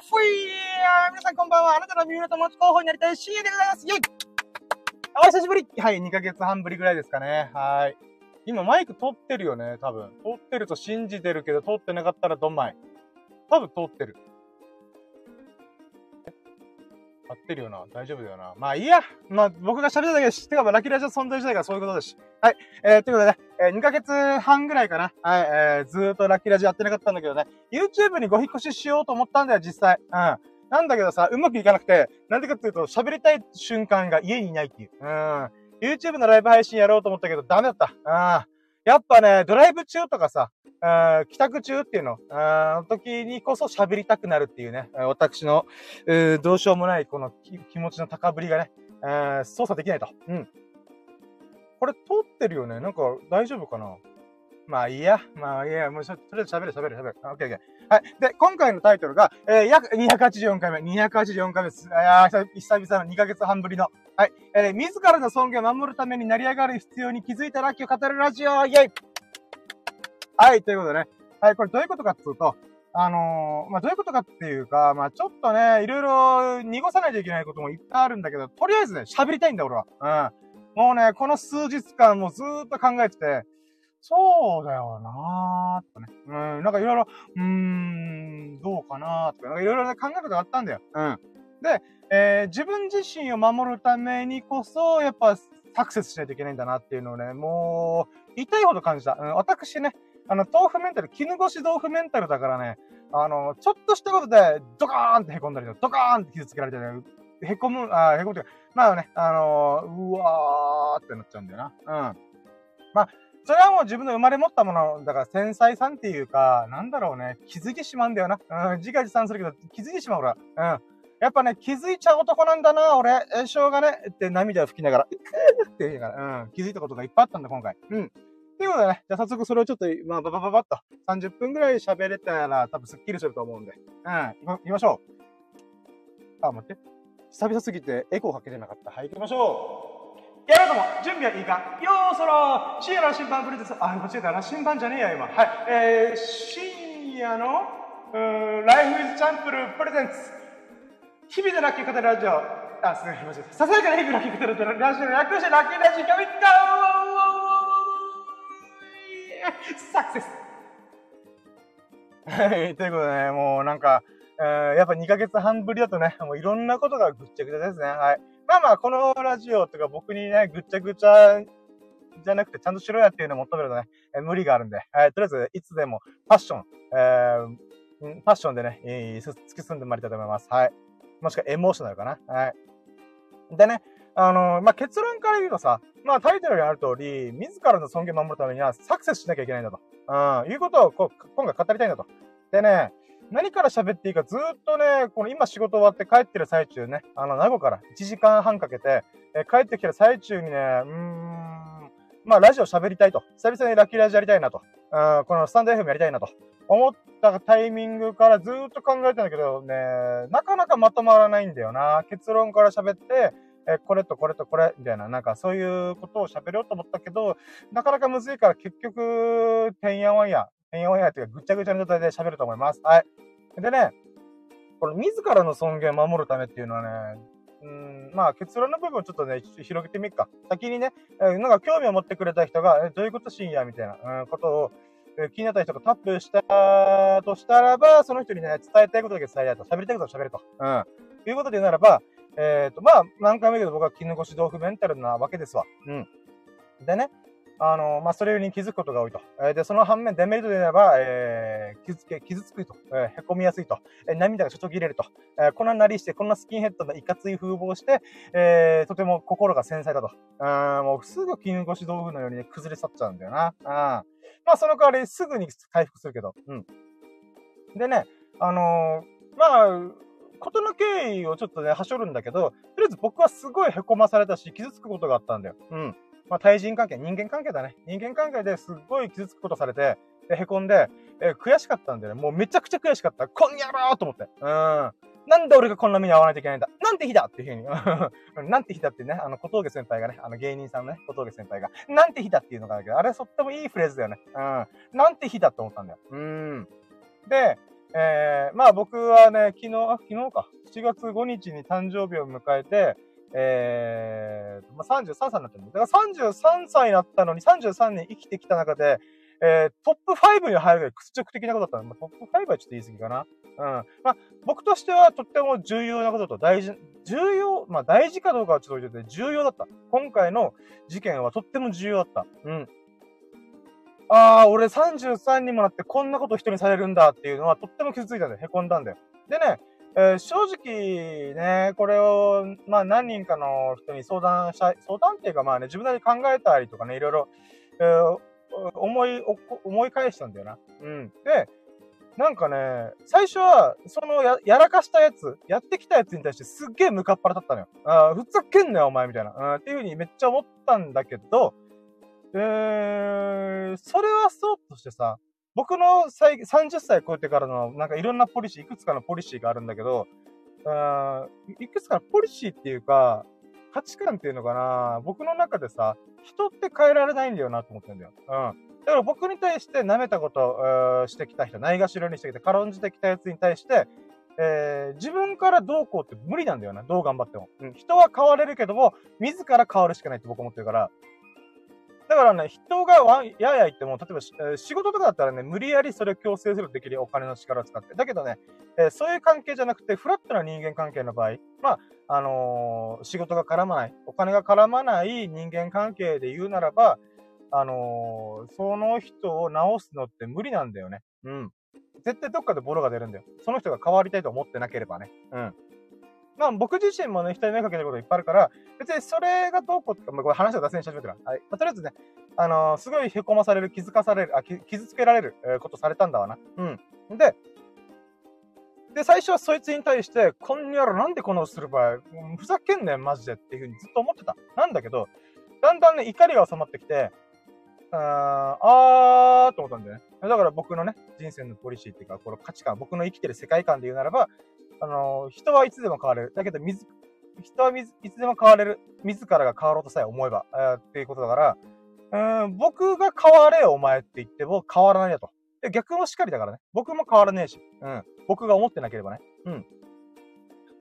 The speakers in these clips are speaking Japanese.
ふい皆さんこんばんは。あなたの耳の友達候補になりたい CA でございます。よいお久しぶりはい、2ヶ月半ぶりぐらいですかね。はい。今マイク通ってるよね、多分。通ってると信じてるけど、通ってなかったらどんまい。多分通ってる。合ってるよな。大丈夫だよな。まあいいや。まあ僕が喋っただけでし。てか、まあラキラジオ存在自体がそういうことだし。はい。えー、ということでね、えー、2ヶ月半ぐらいかな。はい。えー、ずーっとラッキーラジオやってなかったんだけどね。YouTube にご引越ししようと思ったんだよ、実際。うん。なんだけどさ、うまくいかなくて、なんでかっていうと、喋りたい瞬間が家にいないっていう。うん。YouTube のライブ配信やろうと思ったけど、ダメだった。うん。やっぱね、ドライブ中とかさ、帰宅中っていうの、の時にこそ喋りたくなるっていうね、私の、どうしようもないこの気持ちの高ぶりがね、操作できないと。うん。これ通ってるよねなんか大丈夫かな？まあいいや。まあいいや。もうとりあえず喋る喋る喋る。オッケーオッケー。はい。で、今回のタイトルが、えー、約284回目。284回目です。あ久々の2ヶ月半ぶりの。はい。えー、自らの尊厳を守るために成り上がる必要に気づいたラッキーを語るラジオイェイはい、ということでね。はい、これどういうことかっていうと、あのー、まあ、どういうことかっていうか、まあ、ちょっとね、いろいろ濁さないといけないこともいっぱいあるんだけど、とりあえずね、喋りたいんだ、俺は。うん。もうね、この数日間もずーっと考えてて、そうだよなーとかね。うん、なんかいろいろ、うーん、どうかなーとか、いろいろね、考えることがあったんだよ。うん。で、えー、自分自身を守るためにこそ、やっぱ、サクセスしないといけないんだなっていうのをね、もう、痛いほど感じた。うん、私ね、あの、豆腐メンタル、絹ごし豆腐メンタルだからね、あの、ちょっとしたことで、ドカーンって凹んだりドカーンって傷つけられてね、凹む、あ、凹むというか、まあね、あのー、うわーってなっちゃうんだよな。うん。まあ、それはもう自分の生まれ持ったもの、だから繊細さんっていうか、なんだろうね、気づいてしまうんだよな。うん、自画自賛するけど、気づいてしまう俺は。うん。やっぱね、気づいちゃう男なんだな、俺。え、しょうがね。って涙を拭きながら、って言いながら、うん、気づいたことがいっぱいあったんだ、今回。うん。ということでね、じゃあ早速それをちょっと、まあ、ばばばばっと、30分ぐらい喋れたら多分スッキリすると思うんで。うん、行きましょう。あ、待って。久々すぎてエコーかけてなかった。はい、行きましょう。やろうとも、準備はいいかよーそろ深夜の審判プレゼンス。あ、間違えたな。審判じゃねえや、今。はい。えー、深夜の、うーライフイズチャンプルプレゼンツ。日々でラッキー語るラジオ。あ、すみません。ささやかな日々ラッキー語るラジオ。略してラッキーラジオ、キャミッカサクセスはい、ということでね、もうなんか、えー、やっぱ2ヶ月半ぶりだとね、もういろんなことがぐっちゃぐちゃですね。はい。まあまあ、このラジオとか僕にね、ぐっちゃぐちゃじゃなくてちゃんとしろやっていうのを求めるとね、え、無理があるんで、えー、とりあえずいつでもファッション、えー、ファッションでね、えー、突き進んでまいりたいと思います。はい。もしくはエモーショナルかな？はい。でね、あのまあ、結論から言うとさ、まあタイトルにある通り、自らの尊厳を守るためにはサクセスしなきゃいけないんだと。うん、いうことをこう今回語りたいんだと。でね、何から喋っていいかずっとね、この今仕事終わって帰ってる最中ね、あの、名護から1時間半かけて、え帰ってきてる最中にね、うーん、まあラジオ喋りたいと。久々にラッキーラジオやりたいなと。うん、このスタンド FM やりたいなと。思ったタイミングからずっと考えてたんだけどね、なかなかまとまらないんだよな。結論から喋って、えこれとこれとこれ、みたいな、なんかそういうことを喋ろうと思ったけど、なかなかむずいから結局、てんやわんや、てんやわんやっていうかぐちゃぐちゃな状態で喋ると思います。はい。でね、この自らの尊厳を守るためっていうのはね、うん、まあ結論の部分をちょっとね、広げてみっか。先にね、なんか興味を持ってくれた人が、えどういうこと深夜みたいな、うん、ことを、え、気になった人がタップしたとしたらば、その人にね、伝えたいことだけ伝えたいと。喋りたいことを喋ると。うん。ということで言うならば、えっ、ー、と、まあ、何回も言うけど僕は絹ごし豆腐メンタルなわけですわ。うん。でね、あの、まあ、それに気づくことが多いと。えー、で、その反面、デメリットで言えば、えー、傷つけ、傷つくと。えー、へこみやすいと。えー、涙がちょっと切れると。えー、こんななりして、こんなスキンヘッドのいかつい風貌をして、えー、とても心が繊細だと。うん、もうすぐ絹ごし豆腐のようにね、崩れ去っちゃうんだよな。うん。まあ、その代わりすぐに回復するけど。うん。でね、あのー、まあ、ことの経緯をちょっとね、はしょるんだけど、とりあえず僕はすごい凹まされたし、傷つくことがあったんだよ。うん。まあ、対人関係、人間関係だね。人間関係ですっごい傷つくことされて、で、凹んで、え悔しかったんだよね。もうめちゃくちゃ悔しかった。こんやろーと思って。うん。なんで俺がこんな目に遭わないといけないんだなんて日だっていうふうに。なんて日だってね、あの、小峠先輩がね、あの芸人さんのね、小峠先輩が、なんて日だっていうのがあるけど、あれとってもいいフレーズだよね。うん。なんて日だって思ったんだよ。うん。で、えー、まあ僕はね、昨日、あ、昨日か。7月5日に誕生日を迎えて、えー、まあ、33歳になってるだから33歳になったのに33年生きてきた中で、えー、トップ5に入るぐらい屈辱的なことだったの。まあ、トップ5はちょっと言い過ぎかな。うん。まあ、僕としてはとっても重要なことと大事、重要、まあ大事かどうかはちょっと置いてて、重要だった。今回の事件はとっても重要だった。うん。ああ、俺33にもなってこんなこと人にされるんだっていうのはとっても傷ついたんだよ。凹んだんだよ。でね、えー、正直ね、これを、まあ何人かの人に相談したい、相談っていうかまあね、自分なりに考えたりとかね、いろいろ、えー、思い、思い返したんだよな。うん。で、なんかね、最初は、そのや、やらかしたやつ、やってきたやつに対してすっげえムカっ腹だったのよ。ああ、ふざけんなよ、お前、みたいな。うん、っていう風にめっちゃ思ったんだけど、えー、それはそうとしてさ、僕の30歳超えてからの、なんかいろんなポリシー、いくつかのポリシーがあるんだけど、いくつかのポリシーっていうか、価値観っていうのかな、僕の中でさ、人って変えられないんだよなと思ってんだよ。うん。だから僕に対して舐めたことしてきた人、ないがしろにしてきて、軽んじてきたやつに対して、えー、自分からどうこうって無理なんだよな、どう頑張っても。うん。人は変われるけども、自ら変わるしかないって僕思ってるから、だからね、人がわやや言っても、例えば、え、仕事とかだったらね、無理やりそれを強制するできるお金の力を使って。だけどね、え、そういう関係じゃなくて、フラットな人間関係の場合、まあ、あのー、仕事が絡まない、お金が絡まない人間関係で言うならば、あのその人を直すのって無理なんだよね。うん。絶対どっかでボロが出るんだよ。その人が変わりたいと思ってなければね。うん。まあ僕自身もね、人に目かけてることいっぱいあるから、別にそれがどうこうとか、まあ、これ話を脱線し始めたら、はい。まあ、とりあえずね、あのー、すごい凹まされる、気づかされる、あ、傷つけられる、え、ことされたんだわな。うん。で、で、最初はそいつに対して、こんにゃろ、なんでこのする場合、ふざけんねん、マジでっていうふうにずっと思ってた。なんだけど、だんだんね、怒りが収まってきて、あー、あーと思ったんだよね。だから僕のね、人生のポリシーっていうか、この価値観、僕の生きてる世界観で言うならば、あの、人はいつでも変われる。だけど、水、人はいつでも変われる。自らが変わろうとさえ思えば、えー、っていうことだから、うん、僕が変われよ、お前って言っても変わらないよと。で、逆もしかりだからね。僕も変わらねえし。うん。僕が思ってなければね。うん。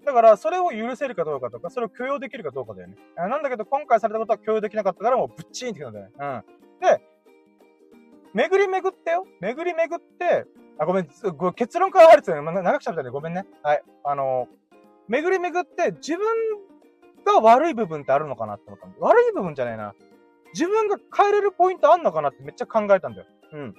だから、それを許せるかどうかとか、それを許容できるかどうかだよね。なんだけど、今回されたことは許容できなかったから、もうぶっちーんってきたんだよね。うん。で、巡り巡ってよ。巡り巡って、あ、ごめん、結論から入るってね、長く喋ったね。ごめんね。はい。あのー、巡り巡って自分が悪い部分ってあるのかなって思ったんだ。悪い部分じゃないな。自分が変えれるポイントあんのかなってめっちゃ考えたんだよ。うん。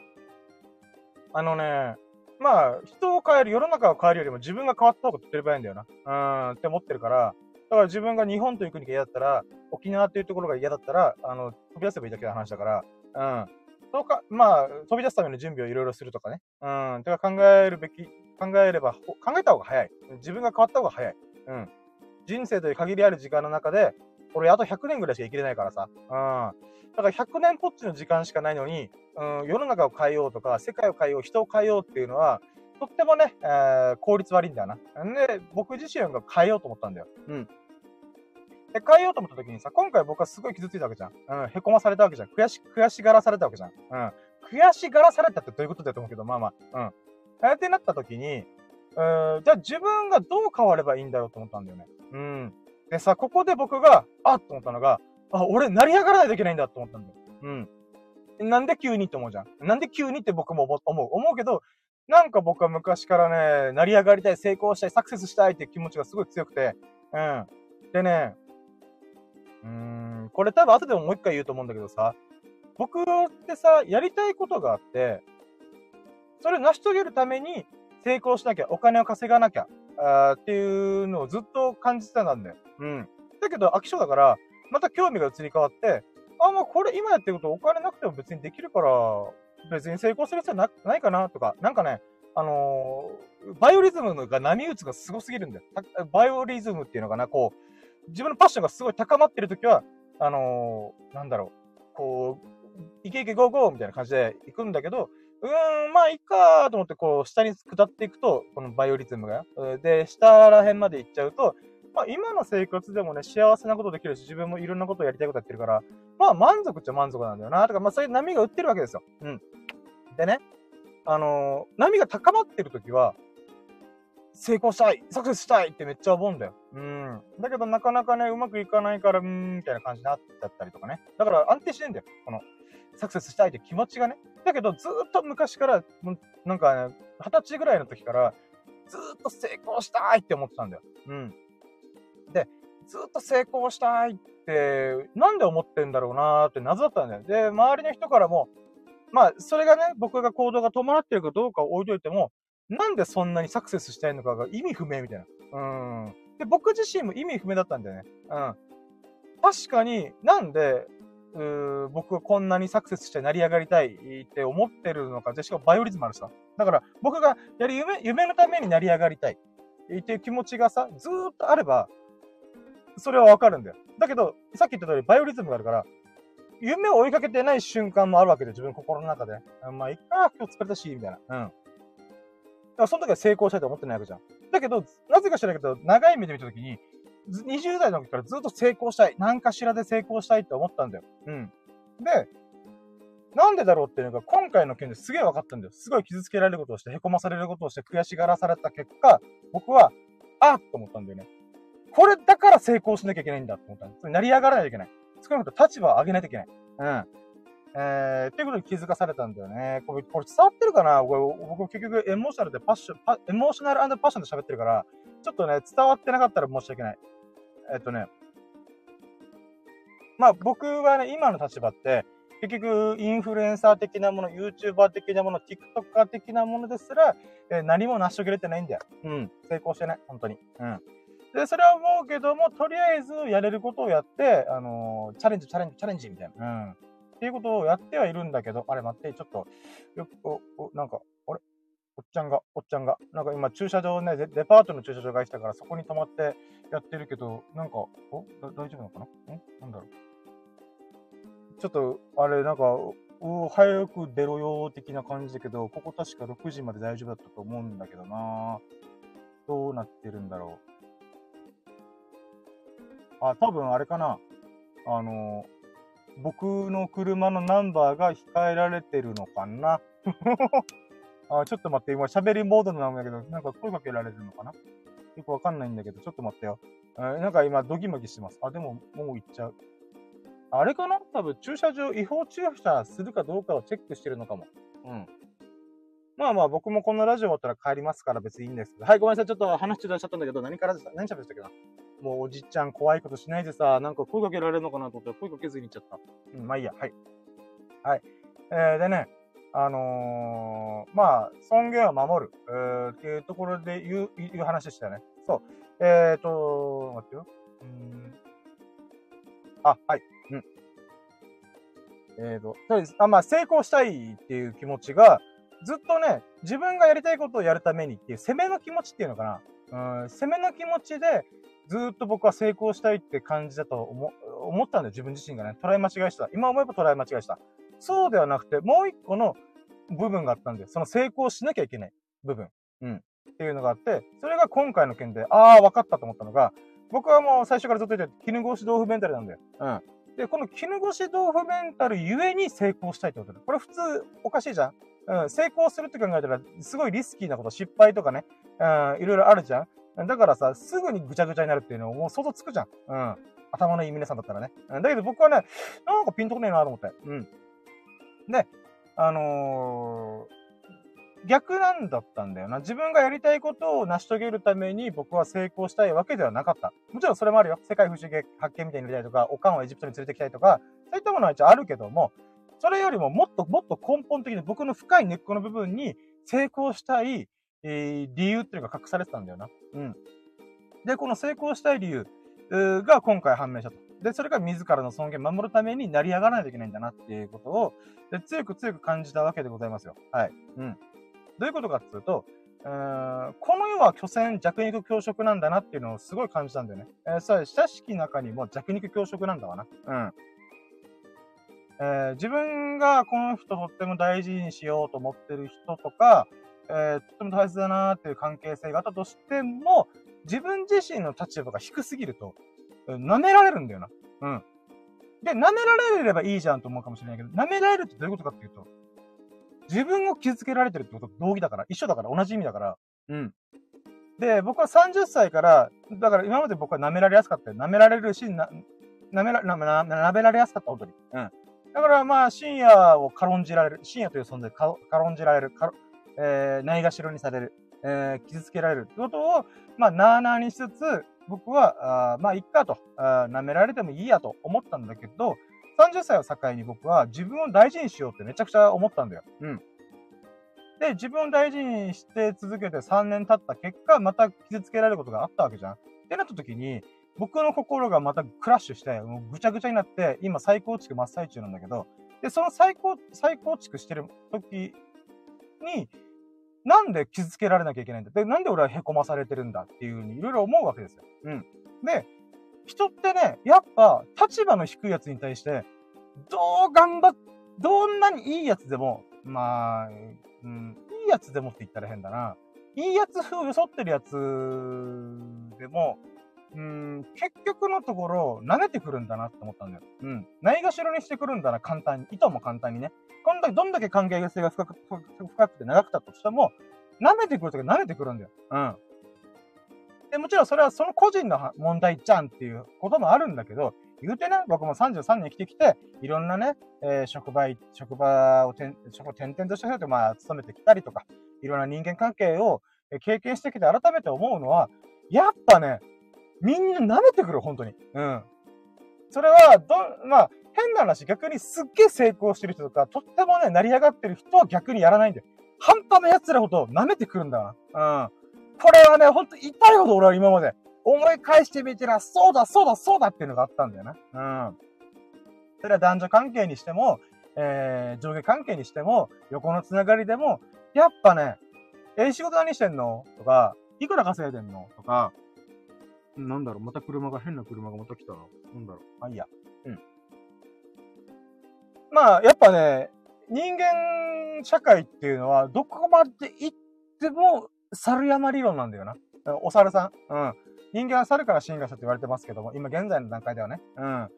あのね、まあ、人を変える、世の中を変えるよりも自分が変わった方が手っ取り早いんだよな。うん、って思ってるから、だから自分が日本という国が嫌だったら、沖縄というところが嫌だったら、あの、飛び出せばいいだけの話だから、うん。そか、まあ、飛び出すための準備をいろいろするとかね。うん。てか考えるべき、考えれば、考えた方が早い。自分が変わった方が早い。うん。人生という限りある時間の中で、俺あと100年ぐらいしか生きれないからさ。うん。だから100年ぽっちの時間しかないのに、うん、世の中を変えようとか、世界を変えよう、人を変えようっていうのは、とってもね、えー、効率悪いんだよな。んで、僕自身が変えようと思ったんだよ。うん。で、変えようと思った時にさ、今回僕はすごい傷ついたわけじゃん。うん、凹まされたわけじゃん。悔し、悔しがらされたわけじゃん。うん。悔しがらされたってどういうことだと思うけど、まあまあ。うん。あってなった時に、うん、じゃあ自分がどう変わればいいんだろうと思ったんだよね。うん。でさ、ここで僕が、あっと思ったのが、あ、俺成り上がらないといけないんだと思ったんだよ。うん。なんで急にって思うじゃん。なんで急にって僕も思う。思うけど、なんか僕は昔からね、成り上がりたい、成功したい、サクセスしたいって気持ちがすごい強くて、うん。でね、うーん、これ多分後でももう一回言うと思うんだけどさ、僕ってさ、やりたいことがあって、それを成し遂げるために成功しなきゃ、お金を稼がなきゃ、あっていうのをずっと感じてたんだよ。うん。だけど飽き性だから、また興味が移り変わって、あ、もうこれ今やってることお金なくても別にできるから、別に成功する必要なないかなとか、なんかね、あのー、バイオリズムが波打つがすごすぎるんだよ。バイオリズムっていうのかな、こう、自分のパッションがすごい高まってるときは、あのー、なんだろう、こう、いけいけゴーゴーみたいな感じで行くんだけど、うーん、まあ、いっかと思って、こう、下に下っていくと、このバイオリズムが。で、下ら辺まで行っちゃうと、まあ、今の生活でもね、幸せなことできるし、自分もいろんなことやりたいことやってるから、まあ、満足っちゃ満足なんだよな。とか、まあ、そういう波が売ってるわけですよ。うん。でね、あのー、波が高まってる時は、成功したいサクセスしたいってめっちゃ思うんだよ。うん。だけどなかなかね、うまくいかないから、うーん、みたいな感じになっちゃったりとかね。だから安定してんだよ。この、サクセスしたいって気持ちがね。だけどずっと昔から、なんかね、二十歳ぐらいの時から、ずっと成功したいって思ってたんだよ。うん。で、ずっと成功したいって、なんで思ってんだろうなーって謎だったんだよ。で、周りの人からも、まあ、それがね、僕が行動が伴ってるかどうかを置いといても、なんでそんなにサクセスしたいのかが意味不明みたいな。うん。で、僕自身も意味不明だったんだよね。うん。確かになんで、うー僕はこんなにサクセスして成り上がりたいって思ってるのか。で、しかもバイオリズムあるさ。だから僕がやる夢、夢のために成り上がりたいっていう気持ちがさ、ずーっとあれば、それはわかるんだよ。だけど、さっき言った通りバイオリズムがあるから、夢を追いかけてない瞬間もあるわけで、自分心の中で。まあ、いっか、今日疲れたし、みたいな。うん。だからその時は成功したいと思ってないわけじゃん。だけど、なぜか知らないけど、長い目で見た時に、20代の時からずっと成功したい。何かしらで成功したいって思ったんだよ。うん。で、なんでだろうっていうのが今回の件ですげえ分かったんだよ。すごい傷つけられることをして、凹まされることをして、悔しがらされた結果、僕は、あっと思ったんだよね。これだから成功しなきゃいけないんだって思ったんです。成り上がらないといけない。少なくとも立場を上げないといけない。うん。えー、っていうことに気づかされたんだよね。これ、これ伝わってるかな？これ僕結局エモーショナルでパッション、パエモーショナルパッションで喋ってるから、ちょっとね、伝わってなかったら申し訳ない。えっとね、まあ僕はね、今の立場って、結局、インフルエンサー的なもの、YouTuber 的なもの、TikToker 的なものですら、えー、何も成し遂げれてないんだよ。うん。成功してない。本当に。うん。で、それは思うけども、とりあえずやれることをやって、あのー、チャレンジ、チャレンジ、チャレンジみたいな。うん。っていうことをやってはいるんだけど、あれ待って、ちょっと、よく、お、おなんか、あれ？おっちゃんが、おっちゃんが。なんか今駐車場ね、デパートの駐車場が来たからそこに止まってやってるけど、なんか、お？大丈夫なのかな？ん？なんだろう？ちょっと、あれ、なんか、う早く出ろよ的な感じだけど、ここ確か6時まで大丈夫だったと思うんだけどなどうなってるんだろう。あ、多分あれかな。あの、僕の車のナンバーが控えられてるのかな？あ、ちょっと待って、今喋りモードなんだけど、なんか声かけられるのかな？よくわかんないんだけど、ちょっと待ってよ。なんか今、ドギマギしてます。あ、でも、もう行っちゃう。あれかな？多分、駐車場、違法駐車するかどうかをチェックしてるのかも。うん。まあまあ、僕もこのラジオ終わったら帰りますから別にいいんですけど。はい、ごめんなさい。ちょっと話中断しちゃったんだけど、何からでした、何喋ってたっけな？もうおじっちゃん怖いことしないでさ、なんか声かけられるのかなと思って声かけずに行っちゃった。うん、まあいいや、はい。はい。えー、でね、あのー、まあ、尊厳を守る、えー、っていうところで言う、言う話でしたよね。そう。えーと、待ってよ。うん。あ、はい。うん。えーと、とりあえず、あ、まあ、成功したいっていう気持ちが、ずっとね、自分がやりたいことをやるためにっていう攻めの気持ちっていうのかな。うん、攻めの気持ちで、ずっと僕は成功したいって感じだと思思ったんだよ、自分自身がね。捉え間違いした。今思えば捉え間違いした。そうではなくて、もう一個の部分があったんで、その成功しなきゃいけない部分。うん。っていうのがあって、それが今回の件で、ああ、分かったと思ったのが、僕はもう最初からずっと言って絹ごし豆腐メンタルなんだよ。うん。で、この絹ごし豆腐メンタルゆえに成功したいってことだ。これ普通おかしいじゃんうん、成功するって考えたら、すごいリスキーなこと、失敗とかね、うん、いろいろあるじゃん。だからさ、すぐにぐちゃぐちゃになるっていうのをもう想像つくじゃん。うん。頭のいい皆さんだったらね。うん、だけど僕はね、なんかピンとこねえなと思って。うん。で、あのー、逆なんだったんだよな。自分がやりたいことを成し遂げるために僕は成功したいわけではなかった。もちろんそれもあるよ。世界不思議発見みたいになりたいとか、おかんをエジプトに連れてきたいとか、そういったものは一応あるけども、それよりももっともっと根本的に僕の深い根っこの部分に成功したい、えー、理由っていうのが隠されてたんだよな。うん。で、この成功したい理由が今回判明したと。で、それが自らの尊厳を守るために成り上がらないといけないんだなっていうことを、で強く強く感じたわけでございますよ。はい。うん。どういうことかっていうと、うーんこの世は巨船弱肉強食なんだなっていうのをすごい感じたんだよね。えー、さ、親しき中にも弱肉強食なんだわな。うん。えー、自分がこの人とっても大事にしようと思ってる人とか、えー、とても大切だなっていう関係性があったとしても、自分自身の立場が低すぎると、舐められるんだよな。うん。で、舐められればいいじゃんと思うかもしれないけど、舐められるってどういうことかっていうと、自分を傷つけられてるってことと同義だから、一緒だから、同じ意味だから。うん。で、僕は30歳から、だから今まで僕は舐められやすかったよ。舐められるし、な、舐めら、な、な、舐められやすかった、本当に。うん。だからまあ、深夜を軽んじられる。深夜という存在、軽んじられる。かえー、ないがしろにされる。えー、傷つけられるってことを、まあ、なーなーにしつつ、僕は、あまあ、いっかとあ、舐められてもいいやと思ったんだけど、30歳を境に僕は自分を大事にしようってめちゃくちゃ思ったんだよ。うん。で、自分を大事にして続けて3年経った結果、また傷つけられることがあったわけじゃん。ってなった時に、僕の心がまたクラッシュして、もうぐちゃぐちゃになって、今再構築真っ最中なんだけど、で、その再構、再構築してる時に、なんで傷つけられなきゃいけないんだ？で、なんで俺は凹まされてるんだっていうふうにいろいろ思うわけですよ。うん。で、人ってね、やっぱ立場の低いやつに対して、どう頑張っ、どんなにいいやつでも、まあ、うん、いいやつでもって言ったら変だな。いいやつ風を装ってるやつでも、うん、結局のところ、舐めてくるんだなって思ったんだよ。うん。ないがしろにしてくるんだな、簡単に。意図も簡単にね。こんだけ、どんだけ関係性が深く、深くて長くたとしても、舐めてくるとき舐めてくるんだよ。うん。で、もちろんそれはその個人の問題じゃんっていうこともあるんだけど、言うてね、僕も33年生きてきて、いろんなね、えー、職場、職場をて職を転々とした人と、まあ、勤めてきたりとか、いろんな人間関係を経験してきて改めて思うのは、やっぱね、みんな舐めてくる、本当に。うん。それは、ど、まあ、変な話、逆にすっげえ成功してる人とか、とってもね、成り上がってる人は逆にやらないんだよ。半端な奴らほど舐めてくるんだな。うん。これはね、ほんと痛いほど俺は今まで思い返してみてら、そうだ、そうだ、そうだっていうのがあったんだよな。うん。それは男女関係にしても、えー、上下関係にしても、横のつながりでも、やっぱね、えー、仕事何してんの？とか、いくら稼いでんの？とか、なんだろう、また車が、変な車がまた来たな。なんだろう。あ、いいや。うん。まあ、やっぱね、人間社会っていうのは、どこまで行っても、猿山理論なんだよな。お猿さん。うん。人間は猿から進化したって言われてますけども、今現在の段階ではね。うん。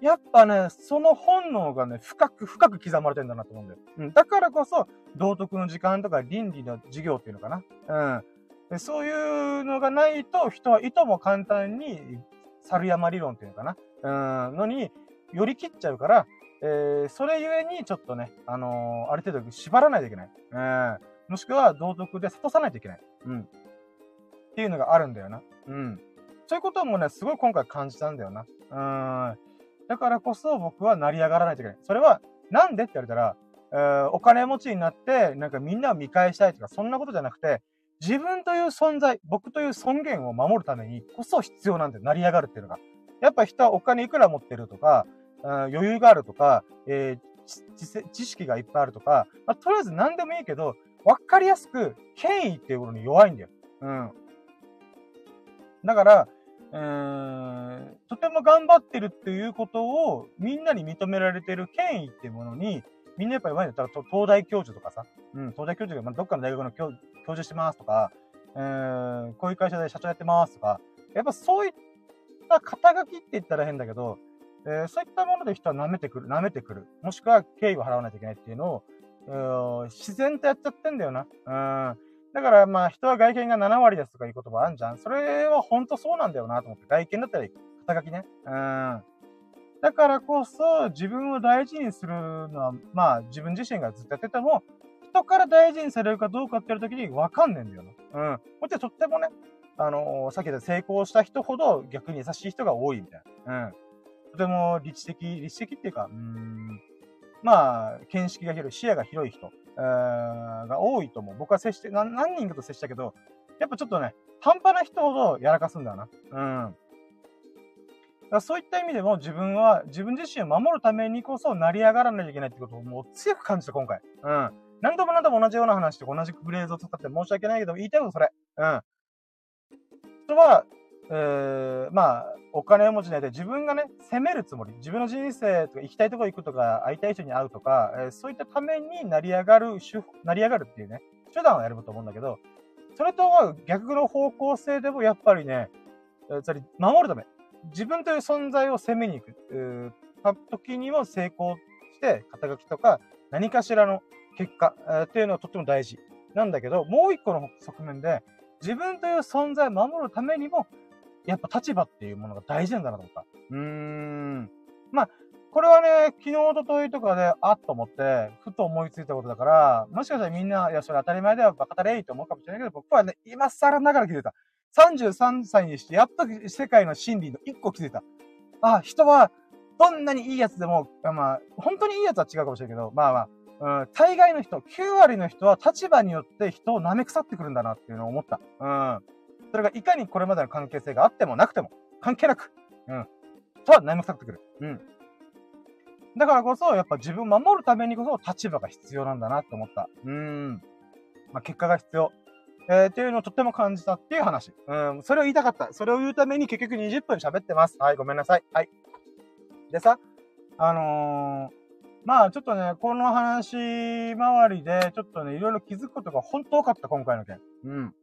やっぱね、その本能がね、深く深く刻まれてんだなと思うんだよ。うん。だからこそ、道徳の時間とか倫理の授業っていうのかな。うん。でそういうのがないと、人はいとも簡単に、猿山理論っていうのかな。うん、のに、寄り切っちゃうから、えー、それゆえに、ちょっとね、あのー、ある程度縛らないといけない。うん。もしくは、道徳で諭さないといけない。うん。っていうのがあるんだよな。うん。そういうこともね、すごい今回感じたんだよな。うん。だからこそ僕は成り上がらないといけない。それは、なんでって言われたら、えー、お金持ちになって、なんかみんなを見返したいとか、そんなことじゃなくて、自分という存在、僕という尊厳を守るためにこそ必要なんだよ。成り上がるっていうのが。やっぱ人はお金いくら持ってるとか、余裕があるとか、えー、知識がいっぱいあるとか、まあ、とりあえず何でもいいけど、わかりやすく権威っていうものに弱いんだよ。うん。だから、えーん、とても頑張ってるっていうことをみんなに認められてる権威っていうものに、みんなやっぱり言わないと、東大教授とかさ、うん、東大教授が、まあ、どっかの大学の教授してますとか、えー、こういう会社で社長やってますとか、やっぱそういった肩書きって言ったら変だけど、えー、そういったもので人は舐めてくる、舐めてくる。もしくは敬意を払わないといけないっていうのを、自然とやっちゃってんだよな。うん。だからまあ人は外見が7割ですとかいう言葉あるじゃん。それは本当そうなんだよなと思って。外見だったら肩書きね。うん。だからこそ自分を大事にするのは、まあ自分自身がずっとやってても、人から大事にされるかどうかってやるときに分かんねえんだよな。うん。こっちはとってもね、あのー、さっき言った成功した人ほど逆に優しい人が多いみたいな。うん。とても理知的、理知的っていうか、うん、まあ、見識が広い、視野が広い人、えー、が多いと思う。僕は接して、何人かと接したけど、やっぱちょっとね、半端な人ほどやらかすんだよな。うん。だそういった意味でも自分は自分自身を守るためにこそ成り上がらないといけないってことをもう強く感じた今回。うん。何度も何度も同じような話と同じフレーズを使って申し訳ないけど、言いたいことそれ。うん。人は、えー、まあ、お金を持ちないで自分がね、責めるつもり、自分の人生とか行きたいとこ行くとか、会いたい人に会うとか、えー、そういったために成り上がる、成り上がるっていうね、手段をやると思うんだけど、それとは逆の方向性でもやっぱりね、えー、つまり守るため、自分という存在を責めに行く、た時にも成功して、肩書きとか何かしらの結果、えー、っていうのはとっても大事。なんだけど、もう一個の側面で、自分という存在を守るためにも、やっぱ立場っていうものが大事なんだなと思った。うーん。まあ、これはね、昨日、おとといとかで、あっと思って、ふと思いついたことだから、もしかしたらみんな、いや、それ当たり前だよ、バカたれいと思うかもしれないけど、僕はね、今更ながら気づいた。33歳にして、やっと世界の真理の一個気づいた。あ、人は、どんなにいいやつでも、まあ、本当にいいやつは違うかもしれないけど、まあまあ、うん、大概の人、9割の人は立場によって人を舐め腐ってくるんだなっていうのを思った。うん。それがいかにこれまでの関係性があってもなくても、関係なく、うん。とは舐め腐ってくる。うん。だからこそ、やっぱ自分を守るためにこそ立場が必要なんだなって思った。うん。まあ、結果が必要。えー、っていうのをとっても感じたっていう話。うん。それを言いたかった。それを言うために結局20分喋ってます。はい、ごめんなさい。はい。でさ、あのー、まあちょっとね、この話周りで、ちょっとね、いろいろ気づくことが本当多かった、今回の件。うん。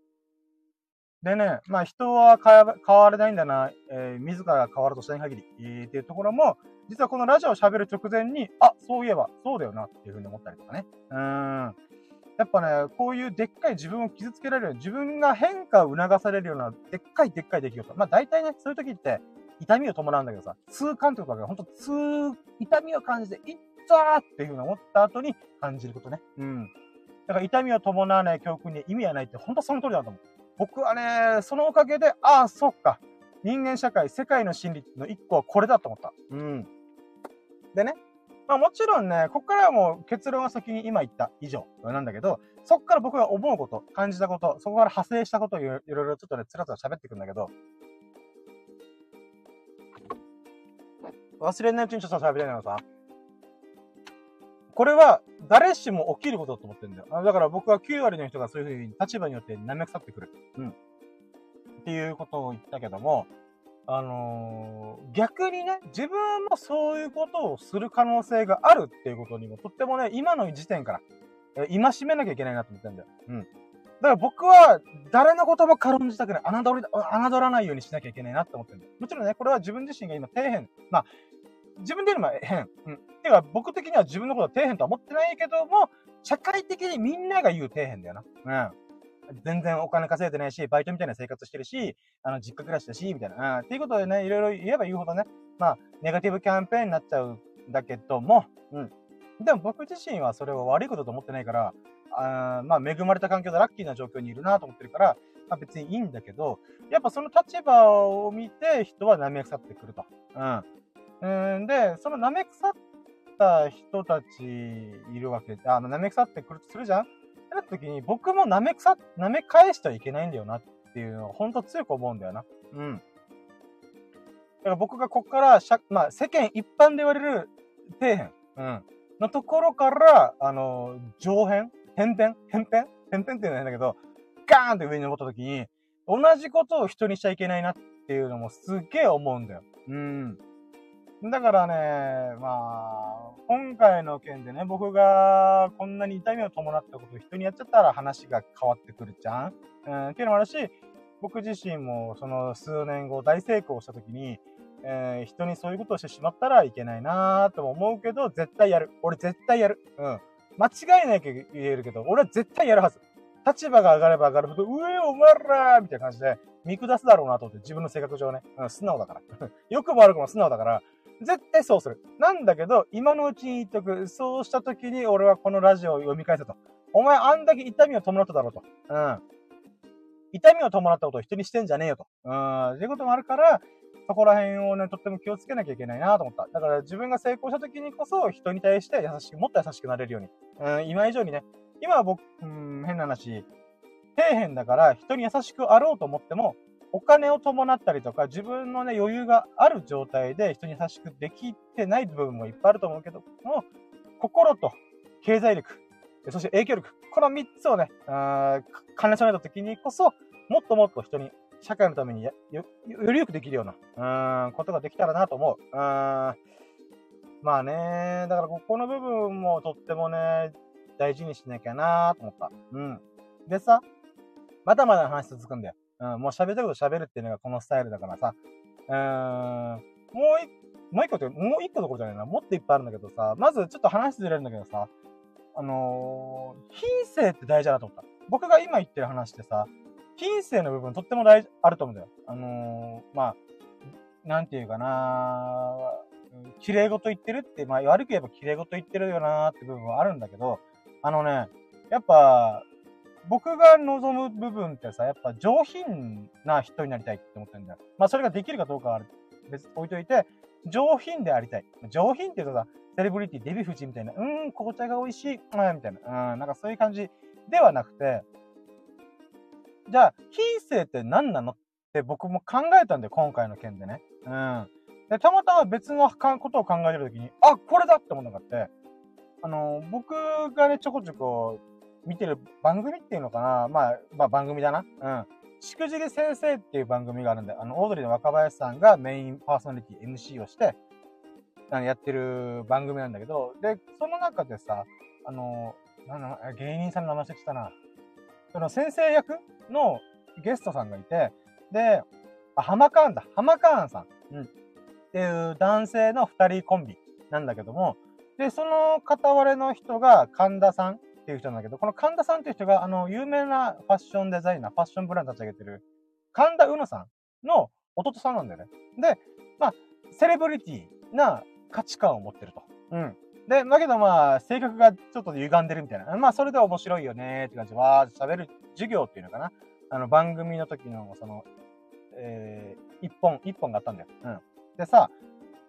でね、まあ人は変われないんだな、えー、自ら変わるとしない限り、えー、っていうところも、実はこのラジオを喋る直前に、あ、そういえば、そうだよなっていうふうに思ったりとかね。うん。やっぱね、こういうでっかい自分を傷つけられる、自分が変化を促されるような、でっかいでっかい出来事。まあ大体ね、そういう時って、痛みを伴うんだけどさ、痛感というか、ほんと痛、痛みを感じて、いったーっていうふうに思った後に感じることね。うん。だから痛みを伴わない教訓に意味はないって、ほんとその通りだと思う。僕はね、そのおかげで、ああ、そっか。人間社会、世界の真理の一個はこれだと思った。うん。でね、まあもちろんね、こっからはもう結論は先に今言った以上なんだけど、そっから僕が思うこと、感じたこと、そこから派生したことをいろいろちょっとね、つらつら喋ってくんだけど、忘れないうちにちょっと喋りたいのさ、これは誰しも起きることだと思ってるんだよ。だから僕は9割の人がそういうふうに立場によって舐め腐ってくる。うん。っていうことを言ったけども、あのー、逆にね、自分もそういうことをする可能性があるっていうことにもとってもね、今の時点から、え今しめなきゃいけないなと思ってんだよ。うん。だから僕は、誰のことも軽んじたくない。侮り、侮らないようにしなきゃいけないなって思ってるんだよ。もちろんね、これは自分自身が今底辺。まあ、自分で言うのは変。うん。てか、僕的には自分のことは底辺とは思ってないけども、社会的にみんなが言う底辺だよな。うん。全然お金稼いでないし、バイトみたいな生活してるし、あの、実家暮らしだし、みたいな。っていうことでね、いろいろ言えば言うほどね、まあ、ネガティブキャンペーンになっちゃうんだけども、うん。でも僕自身はそれは悪いことと思ってないから、あまあ、恵まれた環境でラッキーな状況にいるなと思ってるから、まあ別にいいんだけど、やっぱその立場を見て人は舐め腐ってくると。うん。うんで、その舐め腐った人たちいるわけ、あの、舐め腐ってくるとするじゃんなった時に、僕も舐め腐、舐め返してはいけないんだよなっていうのを、ほんと強く思うんだよな。うん。だから僕がここから、まあ、世間一般で言われる底辺、うん。のところから、あの、上辺変辺変辺変辺っていうのは変だけど、ガーンって上に登った時に、同じことを人にしちゃいけないなっていうのもすっげえ思うんだよ。うん。だからね、まあ、今回の件でね、僕がこんなに痛みを伴ったことを人にやっちゃったら話が変わってくるじゃん。うん、っていうのもあるし、僕自身もその数年後大成功した時に、えー、人にそういうことをしてしまったらいけないなーとも思うけど、絶対やる。俺絶対やる。うん。間違いないけど言えるけど、俺は絶対やるはず。立場が上がれば上がるほど、うえ、お前らみたいな感じで見下すだろうなと思って、自分の性格上ね。うん、素直だから。よくも悪くも素直だから、絶対そうする。なんだけど、今のうちに言っとく。そうした時に俺はこのラジオを読み返せと。お前あんだけ痛みを伴っただろうと。うん。痛みを伴ったことを人にしてんじゃねえよと。うん。っていうこともあるから、そこら辺をね、とっても気をつけなきゃいけないなと思った。だから自分が成功した時にこそ人に対して優しく、もっと優しくなれるように。うん、今以上にね、今は僕、うん、変な話、底辺だから人に優しくあろうと思っても、お金を伴ったりとか、自分のね、余裕がある状態で人に優しくできてない部分もいっぱいあると思うけども、心と経済力、そして影響力、この3つをね、兼ね備えた時にこそ、もっともっと人に、社会のためによよりよくできるような、うん、ことができたらなと思う。うんまあね、だからここの部分もとってもね、大事にしなきゃなと思った。うん。でさ、まだまだ話続くんだよ。うん、もう喋りたいこと喋るっていうのがこのスタイルだからさ、うーん、もう一、もう一個って、もう一個どころじゃないな。もっといっぱいあるんだけどさ、まずちょっと話ずれるんだけどさ、あのー、品性って大事だなと思った。僕が今言ってる話ってさ、品性の部分とっても大事、あると思うんだよ。あのー、まあ、なんていうかな綺麗事言ってるって、まあ悪く言えば綺麗事言ってるよなーって部分はあるんだけど、あのね、やっぱ、僕が望む部分ってさ、やっぱ上品な人になりたいって思ってるんだよ。まあそれができるかどうかは別に置いといて、上品でありたい。上品って言うとさ、セレブリティ、デヴィ夫人みたいな、うーん、紅茶が美味しい、うん、みたいな、うん、なんかそういう感じではなくて、じゃあ、品性って何なのって僕も考えたんだよ、今回の件でね。うん。で、たまたま別のことを考えてるときに、あ、これだって思うのがあって、あの、僕がね、ちょこちょこ見てる番組っていうのかな？まあ、まあ番組だな。うん。しくじり先生っていう番組があるんで、あの、オードリーの若林さんがメインパーソナリティ MC をして、あの、やってる番組なんだけど、で、その中でさ、あの、なんだ芸人さんの名前してたな。その先生役のゲストさんがいて、で、あ、ハマカーンだ。ハマカーンさん。うん。っていう男性の二人コンビなんだけども、で、その片割れの人が神田さんっていう人なんだけど、この神田さんっていう人が、あの、有名なファッションデザイナー、ファッションブランド立ち上げてる、神田うのさんの弟さんなんだよね。で、まあ、セレブリティな価値観を持ってると。うん。で、だけどまあ、性格がちょっと歪んでるみたいな。まあ、それで面白いよねって感じで、わー喋る授業っていうのかな。あの、番組の時の、その、えー、一本、一本があったんだよ。うん。でさ、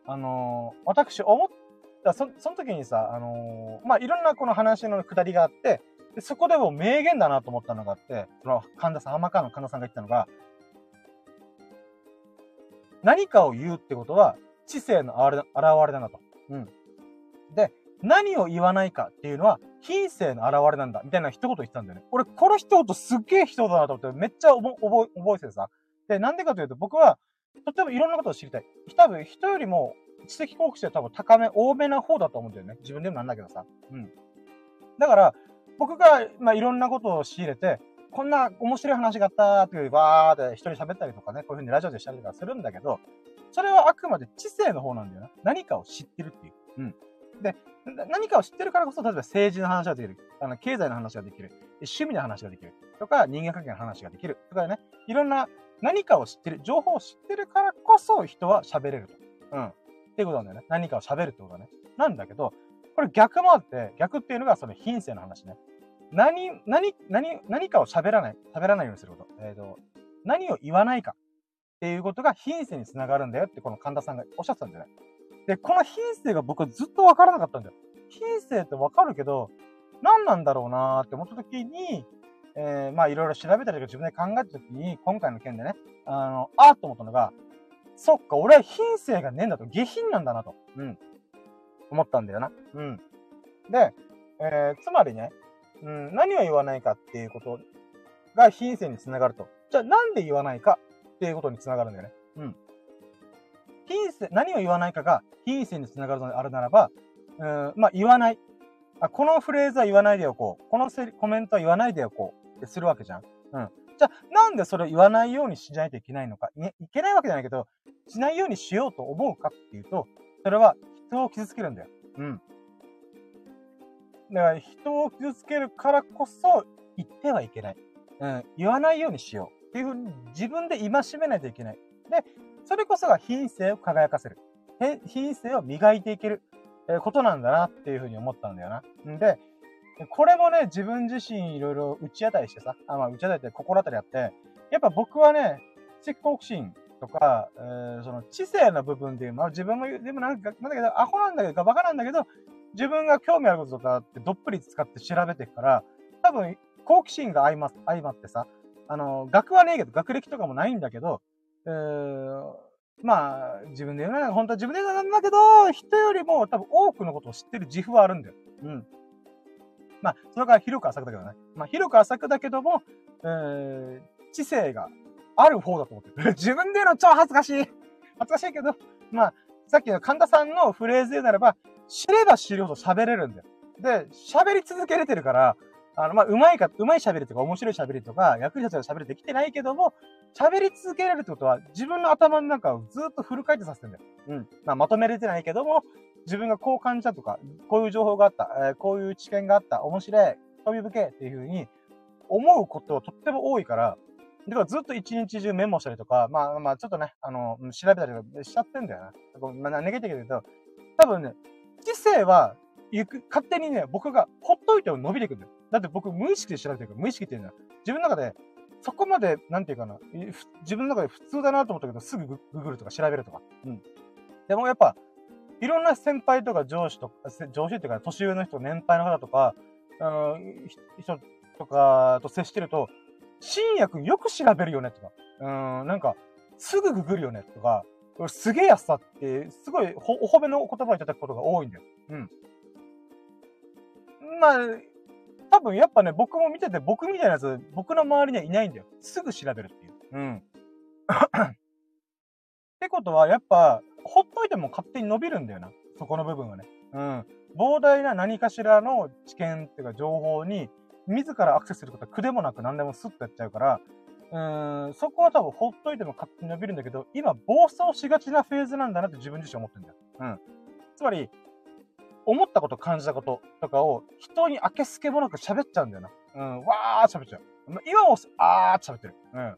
あのー、私思った、そ、その時にさ、あのー、まあ、いろんなこの話のくだりがあって、でそこでも名言だなと思ったのがあって、その神田さん、浜川の神田さんが言ったのが、何かを言うってことは、知性の現れだなと。うん。で、何を言わないかっていうのは、品性の現れなんだ、みたいな一言言ってたんだよね。俺、この一言すっげえ一言だなと思って、めっちゃ覚え、覚えててさ。で、なんでかというと、僕は、とてもいろんなことを知りたい。多分、人よりも、知的好奇心は多分高め、多めな方だと思うんだよね。自分でもなんだけどさ。うん。だから、僕が、まあ、いろんなことを仕入れて、こんな面白い話があったっていう、わーって一人喋ったりとかね、こういうふうにラジオでしたりとかするんだけど、それはあくまで知性の方なんだよな。何かを知ってるっていう。うん。で、何かを知ってるからこそ、例えば政治の話ができる。あの、経済の話ができる。趣味の話ができる。とか、人間関係の話ができる。とかね、いろんな何かを知ってる、情報を知ってるからこそ人は喋れると。うん。っていうことなんだよね。何かを喋るってことだね。なんだけど、これ逆もあって、逆っていうのがその品性の話ね。何、何、何、何かを喋らない、喋らないようにすること。えっ、ー、と、何を言わないかっていうことが品性につながるんだよってこの神田さんがおっしゃってたんだよね。で、この品性が僕はずっとわからなかったんだよ。品性ってわかるけど、何なんだろうなーって思った時に、えー、まあいろいろ調べたりとか自分で考えた時に、今回の件でね、あの、あーと思ったのが、そっか、俺は品性がねえんだと、下品なんだなと、うん、思ったんだよな。うん。で、えー、つまりね、うん、何を言わないかっていうことが品性につながると。じゃあなんで言わないかっていうことにつながるんだよね。うん。品性、何を言わないかが品性につながるのであるならば、うん、まあ言わない。あ、このフレーズは言わないでおこう。このコメントは言わないでおこう。ってするわけじゃん。うん。じゃあ、なんでそれを言わないようにしないといけないのか？いいけないわけじゃないけど、しないようにしようと思うかっていうと、それは人を傷つけるんだよ。うん。だから人を傷つけるからこそ言ってはいけない。うん。言わないようにしよう。っていうふうに自分で戒めないといけない。で、それこそが品性を輝かせる。品性を磨いていける、えことなんだなっていうふうに思ったんだよな。んで、これもね、自分自身いろいろ打ち当たりしてさ、あまあ、打ち当たりって心当たりあって、やっぱ僕はね、知的好奇心とか、えー、その知性の部分で、まあ自分も、でもなんか、なんだけど、アホなんだけど、バカなんだけど、自分が興味あることとかってどっぷり使って調べていくから、多分、好奇心が相ま相まってさ、あの、学はねえけど、学歴とかもないんだけど、えー、まあ、自分で言うなら、本当は自分で言うなんだけど、人よりも多分多くのことを知ってる自負はあるんだよ。うん。まあ、それから広く浅くだけどね。まあ、広く浅くだけども、えー、知性がある方だと思ってる。自分で言うの超恥ずかしい。恥ずかしいけど、まあ、さっきの神田さんのフレーズで言うならば、知れば知るほど喋れるんだよ。で、喋り続けれてるから、あの、まあ、うまいか、うまい喋りとか面白い喋りとか、役に立つ喋りできてないけども、喋り続けられるってことは、自分の頭の中をずっとフル回転させてんだよ。うん。まあ、まとめれてないけども、自分がこう感じたとか、こういう情報があった、えー、こういう知見があった、面白い、飛び吹けっていうふうに思うことはとっても多いから、だからずっと一日中メモしたりとか、まあまあちょっとね、あの、調べたりとかしちゃってんだよな。まあ、ネガティブ言うと、多分ね、知性は、行く、勝手にね、僕がほっといても伸びていくんだよ。だって僕無意識で調べてるから、無意識っていうのは、自分の中で、そこまで、なんていうかな、自分の中で普通だなと思ったけど、すぐググるとか調べるとか。うん。でもやっぱ、いろんな先輩とか上司とか、上司っていうか、年上の人、年配の方とか、あの、人とかと接してると、深夜くんよく調べるよねとか、うん、なんか、すぐググるよねとか、すげえやつさって、すごいお褒めの言葉をいただくことが多いんだよ。うん。まあ、多分やっぱね、僕も見てて、僕みたいなやつ、僕の周りにはいないんだよ。すぐ調べるっていう。うん。ってことは、やっぱ、ほっといても勝手に伸びるんだよな。そこの部分はね。うん。膨大な何かしらの知見っていうか情報に、自らアクセスすることは苦でもなく何でもスッとやっちゃうから、うーん、そこは多分ほっといても勝手に伸びるんだけど、今暴走しがちなフェーズなんだなって自分自身思ってるんだよ。うん。つまり、思ったこと、感じたこととかを人に明けすけもなく喋っちゃうんだよな。うん、わー喋っちゃう。今も、あーって喋ってる。うん。っ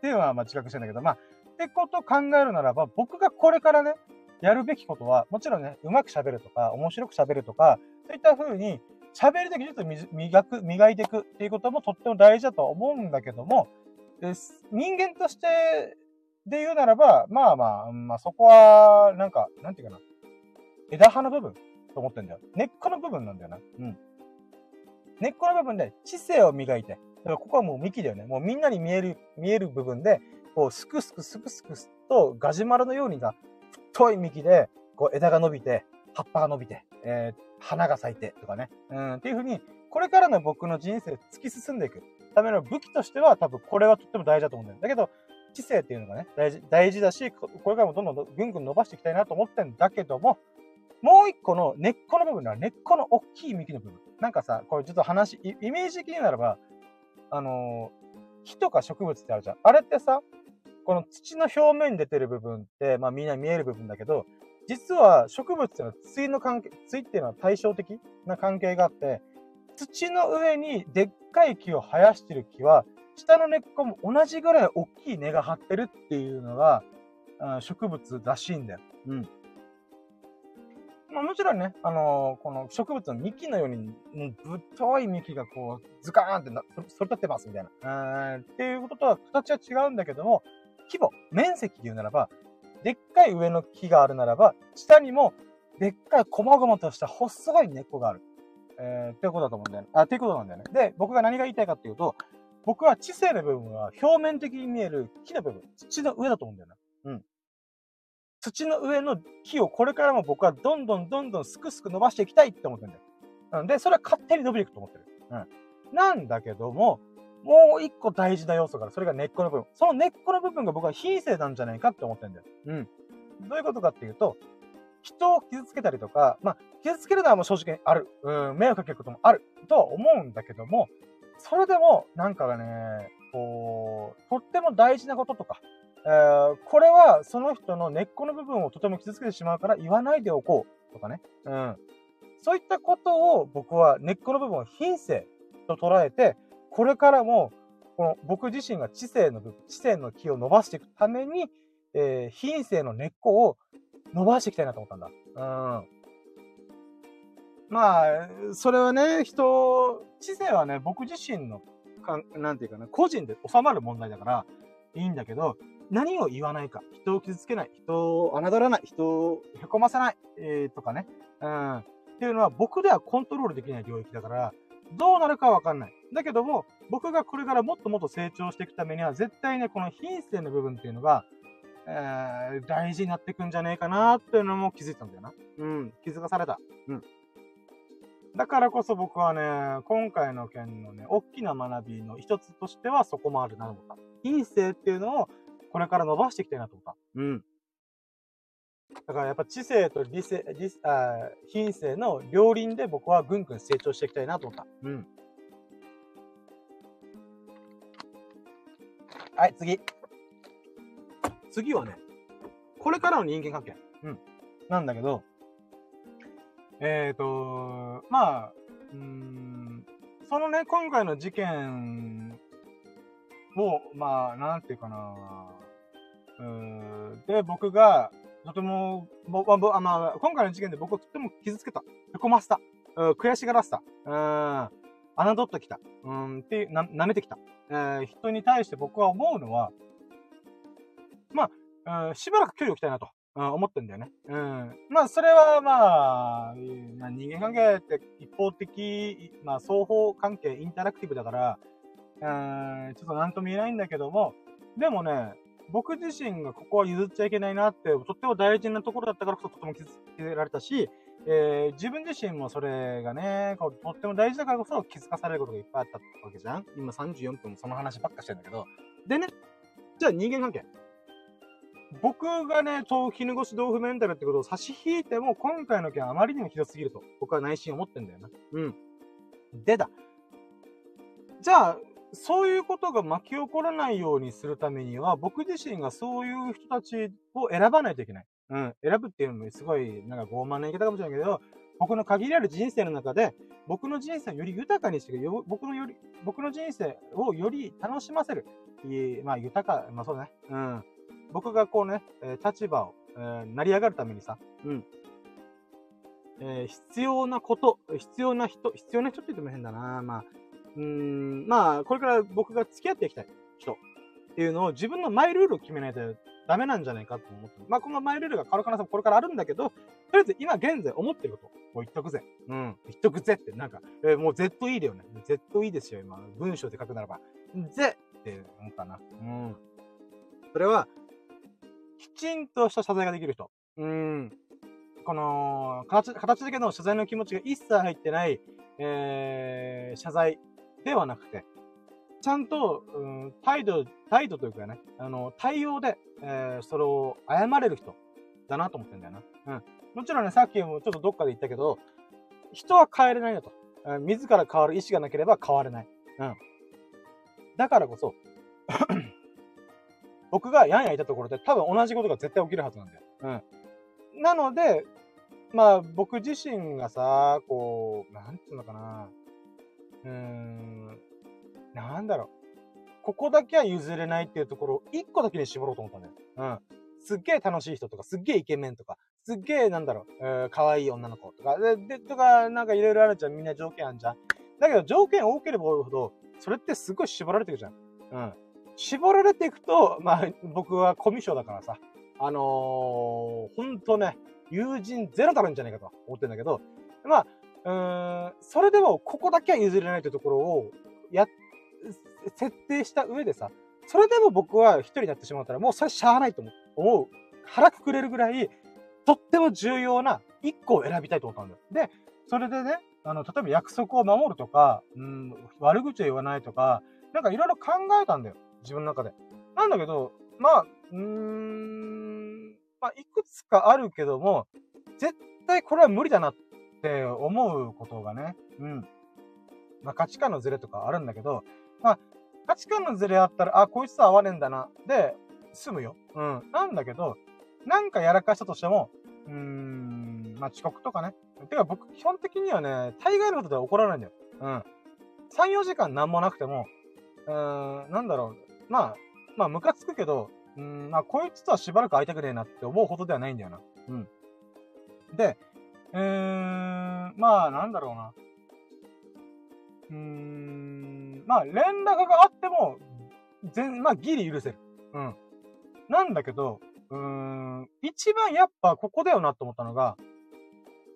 ていうのは、まあ、自覚してんだけど、まあ、ってことを考えるならば、僕がこれからね、やるべきことは、もちろんね、うまく喋るとか、面白く喋るとか、そういった風に、喋りの技術を磨く、磨いていくっていうこともとっても大事だと思うんだけども、人間としてで言うならば、まあまあ、まあそこは、なんか、なんていうかな。枝葉の部分と思ってんだよ。根っこの部分なんだよな。うん。根っこの部分で知性を磨いて、だからここはもう幹だよね。もうみんなに見える、見える部分で、こう、すくすくすくすくとガジュマルのようにが、太い幹で、こう枝が伸びて、葉っぱが伸びて、えー、花が咲いてとかね。うん、っていう風に、これからの僕の人生突き進んでいくための武器としては多分これはとっても大事だと思うんだよ。だけど、知性っていうのがね、大事、大事だし、これからもどんどんぐんぐん伸ばしていきたいなと思ってんだけども、もう一個の根っこの部分は根っこの大きい幹の部分。なんかさ、これちょっと話、イメージ的にならば、あのー、木とか植物ってあるじゃん。あれってさ、この土の表面に出てる部分って、まあみんな見える部分だけど、実は植物っていうのは対の関係、対っていうのは対照的な関係があって、土の上にでっかい木を生やしてる木は、下の根っこも同じぐらい大きい根が張ってるっていうのが、植物らしいんだよ。うん。まあもちろんね、あのー、この植物の幹のように、ぶっとい幹がこう、ズカーンってな、それ立ってますみたいな。っていうこととは形は違うんだけども、規模、面積で言うならば、でっかい上の木があるならば、下にもでっかい細々とした細い根っこがある。えー、っていうことだと思うんだよね。あ、っていうことなんだよね。で、僕が何が言いたいかっていうと、僕は知性の部分は表面的に見える木の部分、土の上だと思うんだよね。うん。土の上の木をこれからも僕はどんどんどんどんすくすく伸ばしていきたいって思ってるんだよ。うん。で、それは勝手に伸びていくと思ってる。うん。なんだけども、もう一個大事な要素がある。それが根っこの部分。その根っこの部分が僕は品性なんじゃないかって思ってるんだよ。うん。どういうことかっていうと、人を傷つけたりとか、まあ、傷つけるのはもう正直ある。うん、迷惑かけることもあるとは思うんだけども、それでも、なんかね、こう、とっても大事なこととか、えー、これはその人の根っこの部分をとても傷つけてしまうから言わないでおこうとかね。うん。そういったことを僕は根っこの部分を品性と捉えて、これからも、この僕自身が知性の部分、知性の木を伸ばしていくために、えー、品性の根っこを伸ばしていきたいなと思ったんだ。うん。まあ、それはね、人、知性はね、僕自身の、かんなんていうかな、個人で収まる問題だから、いいんだけど、何を言わないか、人を傷つけない、人を侮らない、人を凹ませない、えー、とかね、うん。っていうのは僕ではコントロールできない領域だから、どうなるかわかんない。だけども、僕がこれからもっともっと成長していくためには、絶対ね、この品性の部分っていうのが、えー、大事になってくんじゃねえかなっていうのも気づいたんだよな。うん、気づかされた。うん。だからこそ僕はね、今回の件のね、大きな学びの一つとしてはそこもあるなと思った。品性っていうのをこれから伸ばしていきたいなと思った。うん。だからやっぱ知性と理性、理あ品性の両輪で僕はぐんぐん成長していきたいなと思った。うん。はい、次。次はね、これからの人間関係。うん。なんだけど、えっ、ー、と、まあ、うん、そのね、今回の事件を、まあ、なんていうかな、うん、で、僕が、とても、ぼ、ぼ、あ、まあ、今回の事件で僕をとても傷つけた。へこませた。うん、悔しがらせた。うん、侮ってきた。うん、ってな、舐めてきた。えー、人に対して僕は思うのは、まあ、うん、しばらく距離を置きたいなと。うん、思ってんだよね。うん。まあ、それはまあ、まあ、人間関係って一方的、まあ、双方関係、インタラクティブだから、うん、ちょっとなんとも言えないんだけども、でもね、僕自身がここは譲っちゃいけないなって、とっても大事なところだったからこそとても気づけられたし、えー、自分自身もそれがね、こうとっても大事だからこそ気づかされることがいっぱいあったわけじゃん今34分その話ばっかしてんだけど。でね、じゃあ人間関係。僕がね、豆腐、絹ごし豆腐メンタルってことを差し引いても、今回の件あまりにもひどすぎると、僕は内心思ってんだよな。うん。でだ。じゃあ、そういうことが巻き起こらないようにするためには、僕自身がそういう人たちを選ばないといけない。うん。選ぶっていうのもすごい、なんか傲慢な言い方かもしれないけど、僕の限られる人生の中で、僕の人生をより豊かにしてよ、僕のより、僕の人生をより楽しませる。いまあ、豊か、まあそうね。うん。僕がこうね、えー、立場を、えー、成り上がるためにさ、うん。えー、必要なこと、必要な人、必要な人って言っても変だな。まあ、うん、まあ、これから僕が付き合っていきたい人っていうのを自分のマイルールを決めないとダメなんじゃないかと思ってまあ、このマイルールが変わる可能性もこれからあるんだけど、とりあえず今現在思ってること、もう言っとくぜ。うん、言っとくぜって、なんか、えー、もう ZE だよね。ZE ですよ、今。文章で書くならば。ぜって思ったな。うん。それは、きちんとした謝罪ができる人。うん。この、形、形だけの謝罪の気持ちが一切入ってない、えー、謝罪ではなくて、ちゃんと、うん、態度、態度というかね、あの、対応で、えー、それを謝れる人だなと思ってんだよな。うん。もちろんね、さっきもちょっとどっかで言ったけど、人は変えれないよと。うん、自ら変わる意志がなければ変われない。うん。だからこそ 僕がやんやいたところで多分同じことが絶対起きるはずなんだよ。うん。なので、まあ僕自身がさ、こう、なんていうのかな。うーん、なんだろう。ここだけは譲れないっていうところを一個だけに絞ろうと思ったんだよ。うん。すっげえ楽しい人とか、すっげえイケメンとか、すっげえなんだろう、えー、可愛い女の子とか、で、でとか、なんかいろいろあるじゃん。みんな条件あんじゃん。だけど条件多ければ多いほど、それってすごい絞られていくじゃん。うん。絞られていくと、まあ、僕はコミュ障だからさ、あのー、ほんとね、友人ゼロだるんじゃないかと思ってんだけど、まあ、うん、それでもここだけは譲れないというところを、や、設定した上でさ、それでも僕は一人になってしまったら、もうそれしゃあないと思う。腹くくれるぐらい、とっても重要な一個を選びたいと思ったんだよ。で、それでね、あの、例えば約束を守るとか、うん、悪口を言わないとか、なんかいろいろ考えたんだよ。自分の中で。なんだけど、まあ、うーん、まあ、いくつかあるけども、絶対これは無理だなっって思うことがね、うん。まあ、価値観のズレとかあるんだけど、まあ、価値観のズレあったら、あ、こいつと合わねえんだな、で、済むよ。うん。なんだけど、なんかやらかしたとしても、うーん、まあ、遅刻とかね。てか僕、基本的にはね、大概のことでは怒らないんだよ。うん。3、4時間なんもなくても、うーん、なんだろう、まあ、まあ、ムカつくけど、うん、まあ、こいつとはしばらく会いたくねえなって思うほどではないんだよな。うん。で、えー、まあ、なんだろうな。うーん、まあ、連絡があっても、全、まあ、ギリ許せる。うん。なんだけど、うーん、一番やっぱここだよなって思ったのが、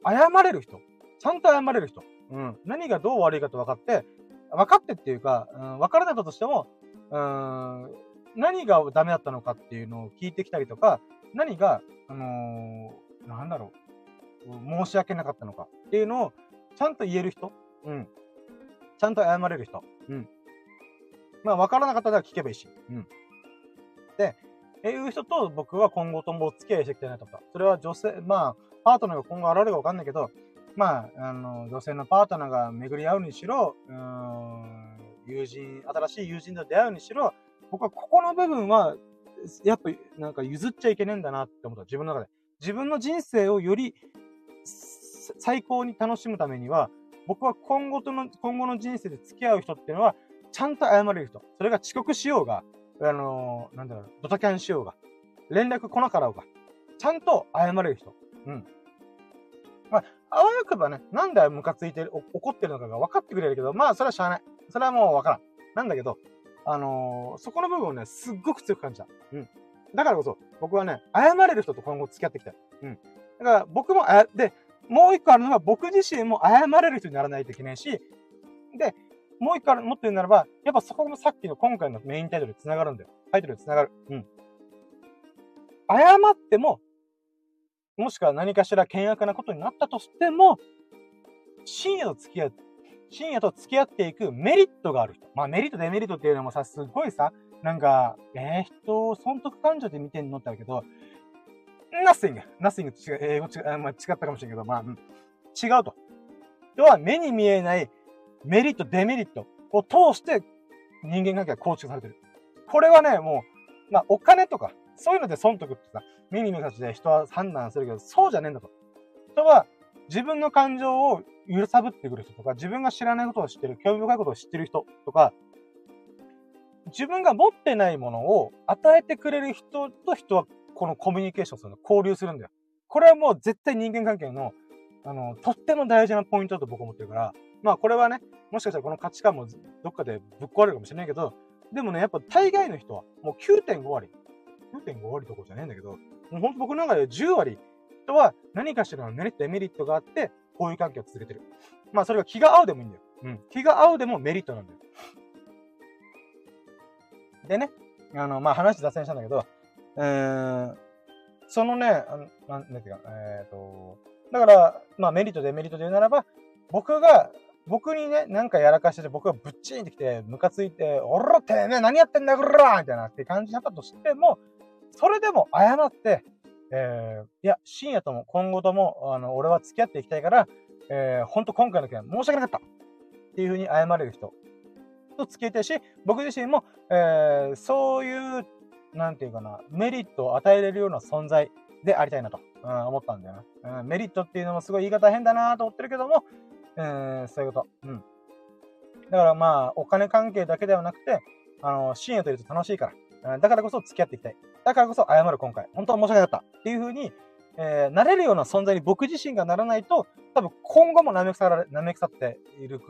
謝れる人。ちゃんと謝れる人。うん。何がどう悪いかと分かって、分かってっていうか、うん、分からなかったとしても、うーん、何がダメだったのかっていうのを聞いてきたりとか、何が、あのー、なんだろう、申し訳なかったのかっていうのを、ちゃんと言える人うん。ちゃんと謝れる人うん。まあ、わからなかったら聞けばいいし。うん。で、えいう人と僕は今後ともお付き合いしていきたいなとか、それは女性、まあ、パートナーが今後現れるかわかんないけど、まあ、あの、女性のパートナーが巡り合うにしろ、うん、友人、新しい友人と出会うにしろ、僕はここの部分は、やっぱ、なんか譲っちゃいけねえんだなって思った。自分の中で。自分の人生をより最高に楽しむためには、僕は今後との、今後の人生で付き合う人っていうのは、ちゃんと謝れる人。それが遅刻しようが、あのー、なんだろう、ドタキャンしようが、連絡来なかろうが、ちゃんと謝れる人。うん。まあ、あわよくばね、なんでムカついてる、怒ってるのかが分かってくれるけど、まあ、それはしゃあない。それはもう分からん。なんだけど、あのー、そこの部分をね、すっごく強く感じた。うん。だからこそ、僕はね、謝れる人と今後付き合ってきたい。うん。だから僕も、あ、で、もう一個あるのは僕自身も謝れる人にならないといけないし、で、もう一個ある、もっと言うならば、やっぱそこもさっきの今回のメインタイトルに繋がるんだよ。タイトルに繋がる。うん。謝っても、もしくは何かしら険悪なことになったとしても、深夜と付き合う、深夜と付き合っていくメリットがある人。まあメリット、デメリットっていうのもさ、すごいさ、なんか、えー、人を損得感情で見てんのってあるけど、nothing, nothing 違う、英語違、まあ、違ったかもしれんけど、まあ、うん、違うと。とは、目に見えないメリット、デメリットを通して人間関係が構築されてる。これはね、もう、まあ、お金とか、そういうので損得ってさ、目に見える形で人は判断するけど、そうじゃねえんだと。人は、自分の感情を揺さぶってくる人とか、自分が知らないことを知ってる、興味深いことを知ってる人とか、自分が持ってないものを与えてくれる人と人はこのコミュニケーションするの、交流するんだよ。これはもう絶対人間関係の、あの、とっても大事なポイントだと僕思ってるから、まあこれはね、もしかしたらこの価値観もどっかでぶっ壊れるかもしれないけど、でもね、やっぱ大概の人はもう9.5割、9.5割どころじゃねえんだけど、もうほんと僕の中で10割人は何かしらのメリット、デメリットがあって、こういう関係を続けてる。まあそれが気が合うでもいいんだよ。うん。気が合うでもメリットなんだよ。でね、あの、まあ話脱線したんだけど、えー、そのね、あなん、ていうか、えっ、ー、と、だから、まあメリット、デメリットで言うならば、僕が、僕にね、なんかやらかしてて、僕がぶっちんってきて、ムカついて、おらてめえ何やってんだこらみたいなって感じだったとしても、それでも謝って、えー、いや、深夜とも今後とも、あの、俺は付き合っていきたいから、えー、ほんと今回の件申し訳なかった！っていう風に謝れる人と付き合いたいし、僕自身も、えー、そういうなんていうかな、メリットを与えれるような存在でありたいなと、うん、思ったんだよな、うん。メリットっていうのもすごい言い方変だなと思ってるけども、えー、そういうこと。うん。だからまあ、お金関係だけではなくて、あの、支援といると楽しいから。うんだからこそ付き合っていきたい。だからこそ謝る今回。本当は申し訳なかった。っていう風に、えー、なれるような存在に僕自身がならないと、多分今後も舐め腐られ、舐め腐っている、ち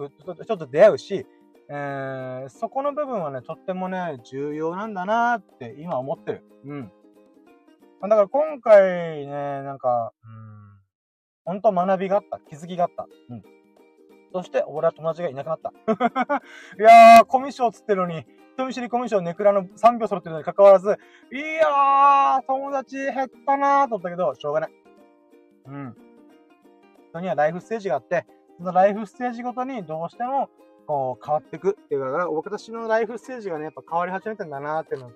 ょっと出会うし、えー、そこの部分はね、とってもね、重要なんだなって今思ってる。うん。だから今回ね、なんか、うん、本当学びがあった。気づきがあった。うん。そして、俺は友達がいなくなった。いやー、コミッションつってるのに、人見知りコミッションネクラの3秒揃ってるのに関わらず、いやー、友達減ったなーと思ったけど、しょうがない。うん。人にはライフステージがあって、そのライフステージごとにどうしてもこう変わっていくっていうか僕私のライフステージがね、やっぱ変わり始めてんだなーっていうのを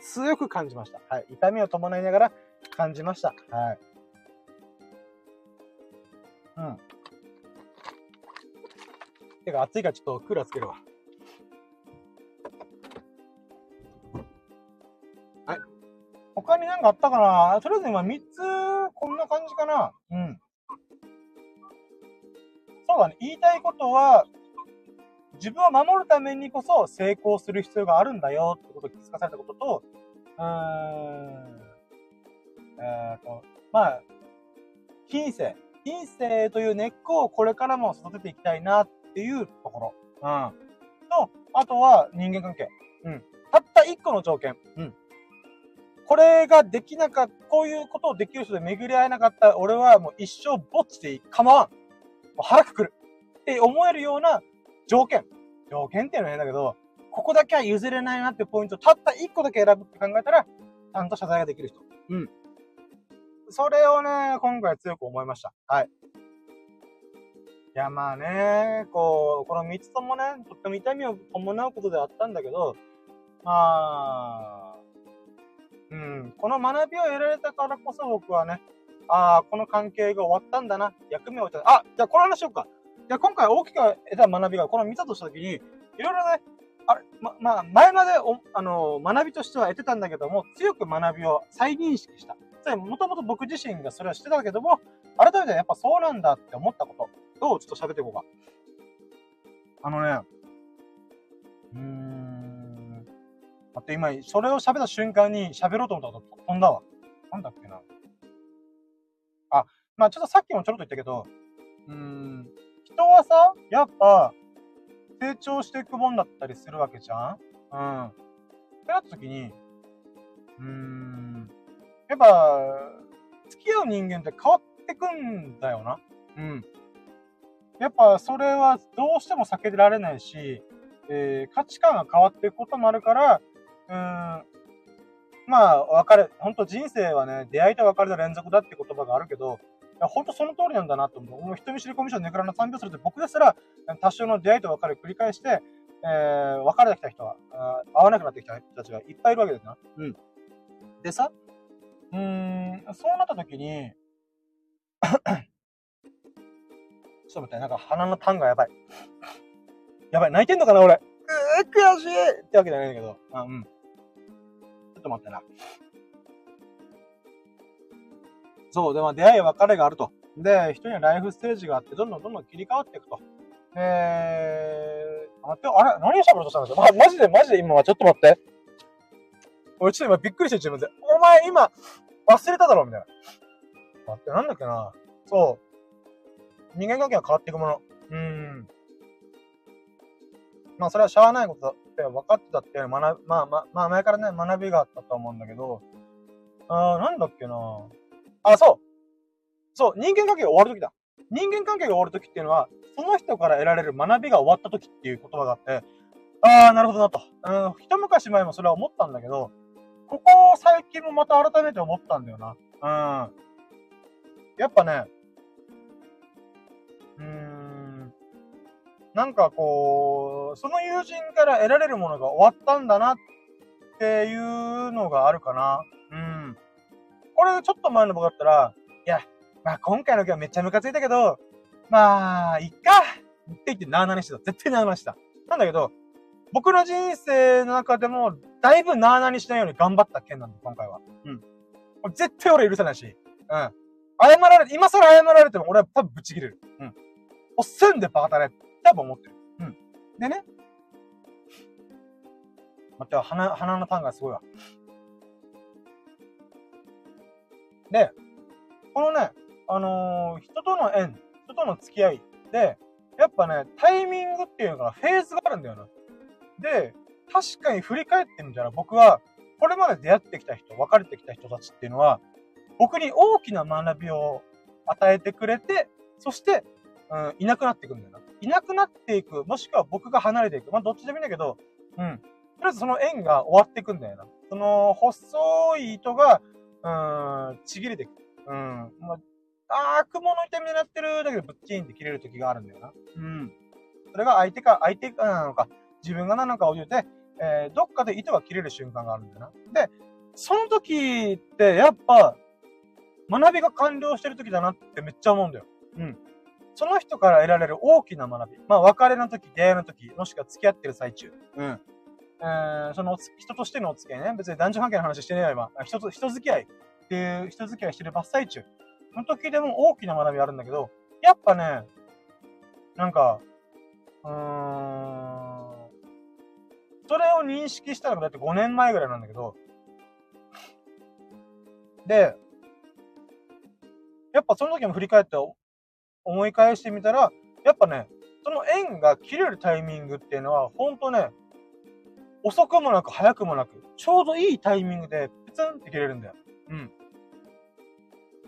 強く感じました。はい。痛みを伴いながら感じました。はい。うん。てか暑いからちょっとクーラーつけるわ。はい。他に何かあったかな？とりあえず今3つ、こんな感じかなうん。そうだね。言いたいことは、自分を守るためにこそ成功する必要があるんだよってことを気づかされたことと、うーん、えっ、ー、と、まあ、品性。品性という根っこをこれからも育てていきたいなっていうところ。うん。と、あとは人間関係。うん。たった一個の条件。うん。これができなかった、こういうことをできる人で巡り合えなかった俺はもう一生ぼっちで構わん。もう腹くくる。って思えるような条件。条件っていうのは変だけど、ここだけは譲れないなってポイント、たった1個だけ選ぶって考えたら、ちゃんと謝罪ができる人。うん。それをね、今回強く思いました。はい。いや、まあね、こう、この3つともね、とっても痛みを伴うことであったんだけど、まあ、うん、この学びを得られたからこそ僕はね、ああ、この関係が終わったんだな、役目を終えた。あ、じゃあこの話しようか。や、今回大きく得た学びがこの見たとしたときに、いろいろね、あれ、ま、まあ、前までお、あの、学びとしては得てたんだけども、強く学びを再認識した。それもともと僕自身がそれはしてたけども、改めてやっぱそうなんだって思ったことをちょっと喋っていこうか。あのね、うーん。待って、今、それを喋った瞬間に喋ろうと思ったこと飛んだわ。なんだっけな。あ、まあちょっとさっきもちょろっと言ったけど、うーん、人はさ、やっぱ、成長していくもんだったりするわけじゃん？うん。ってなった時に、うーん、やっぱ、付き合う人間って変わってくんだよな。うん。やっぱそれはどうしても避けられないし、えー、価値観が変わっていくこともあるから、うーん、まあ、別れ、本当人生はね、出会いと別れの連続だって言葉があるけど、や、本当その通りなんだなと思う。もう人見知りコミュ障ネクラの3秒するって僕ですら、多少の出会いと別れを繰り返して、えー、別れてきた人は、会わなくなってきた人たちがいっぱいいるわけですな。うん。でさ、うーん、そうなった時に ちょっと待って、なんか鼻のタンがやばい。やばい、泣いてんのかな、俺。うー、悔しいってわけじゃないんだけど。あ、うん。ちょっと待ってな。そう、でも出会い別れがあると。で、人にはライフステージがあって、どんどんどんどん切り替わっていくと。えー、待って、あれ何を喋ろうとしたんですか、ま、マジでマジで今はちょっと待って。俺ちょっと今びっくりして自分で。お前今忘れただろみたいな。待って、なんだっけな。そう。人間関係が変わっていくもの。うん。まあそれはしゃあないことだって分かってたって学、まあまあ、まあ前からね、学びがあったと思うんだけど、あー、なんだっけな。あ、そう。そう、人間関係が終わるときだ。人間関係が終わるときっていうのは、その人から得られる学びが終わったときっていう言葉があって、ああ、なるほどなと。うん、一昔前もそれは思ったんだけど、ここ最近もまた改めて思ったんだよな。うん。やっぱね、うーん、なんかこう、その友人から得られるものが終わったんだなっていうのがあるかな。うん。これちょっと前の僕だったら、いや、まあ今回の件はめっちゃムカついたけど、まあ、いっかって言ってなーなにしてた。絶対なーなにした。なんだけど、僕の人生の中でも、だいぶなーなにしないように頑張った件なんだ、今回は。うん。絶対俺許さないし。うん。謝られ、今更謝られても俺は多分ぶち切れる。うん。おっせんでバカタレ多分思ってる。うん。でね。待って、鼻、鼻のターンがすごいわ。で、このね、あのー、人との縁、人との付き合いで、やっぱね、タイミングっていうのがフェーズがあるんだよな。で、確かに振り返ってみたら僕は、これまで出会ってきた人、別れてきた人たちっていうのは、僕に大きな学びを与えてくれて、そして、うん、いなくなっていくんだよな。いなくなっていく、もしくは僕が離れていく。まあ、どっちでもいいんだけど、うん。とりあえずその縁が終わっていくんだよな。その、細い糸が、うん、ちぎれていく。うん。まあ、あー、雲の痛みになってるだけど、ぶっちんって切れる時があるんだよな。うん。それが相手か、相手かなのか、自分がなのかを言うて、えー、どっかで糸が切れる瞬間があるんだよな。で、その時って、やっぱ、学びが完了してる時だなってめっちゃ思うんだよ。うん。その人から得られる大きな学び。まあ、別れの時、出会いの時、もしくは付き合ってる最中。うん。えー、その人としてのお付き合いね。別に男女関係の話してねえよ、今。人と、人付き合いっていう人付き合いしてる真っ最中。その時でも大きな学びあるんだけど、やっぱね、なんか、うーん、それを認識したのがだって5年前ぐらいなんだけど、で、やっぱその時も振り返って思い返してみたら、やっぱね、その縁が切れるタイミングっていうのは、ほんとね、遅くもなく早くもなく、ちょうどいいタイミングで、プツンって切れるんだよ。うん。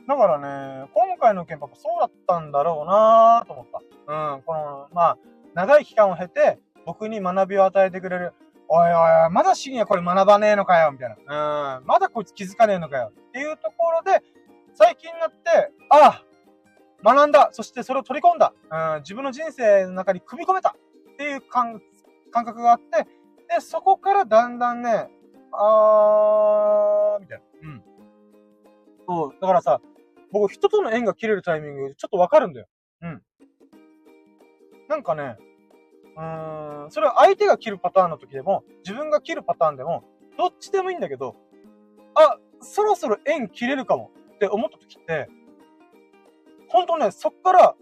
だからね、今回の件パそうだったんだろうなと思った。うん、この、まあ、長い期間を経て、僕に学びを与えてくれる、おいおい、まだシニアこれ学ばねえのかよ、みたいな。うん、まだこいつ気づかねえのかよ。っていうところで、最近になって、ああ、学んだ。そしてそれを取り込んだ。うん、自分の人生の中に組み込めた。っていう感感覚があって、で、そこからだんだんね、あー、みたいな。うん。そう、だからさ、僕人との縁が切れるタイミング、ちょっとわかるんだよ。うん。なんかね、うーん、それは相手が切るパターンの時でも、自分が切るパターンでも、どっちでもいいんだけど、あ、そろそろ縁切れるかもって思った時って、ほんとね、そっから、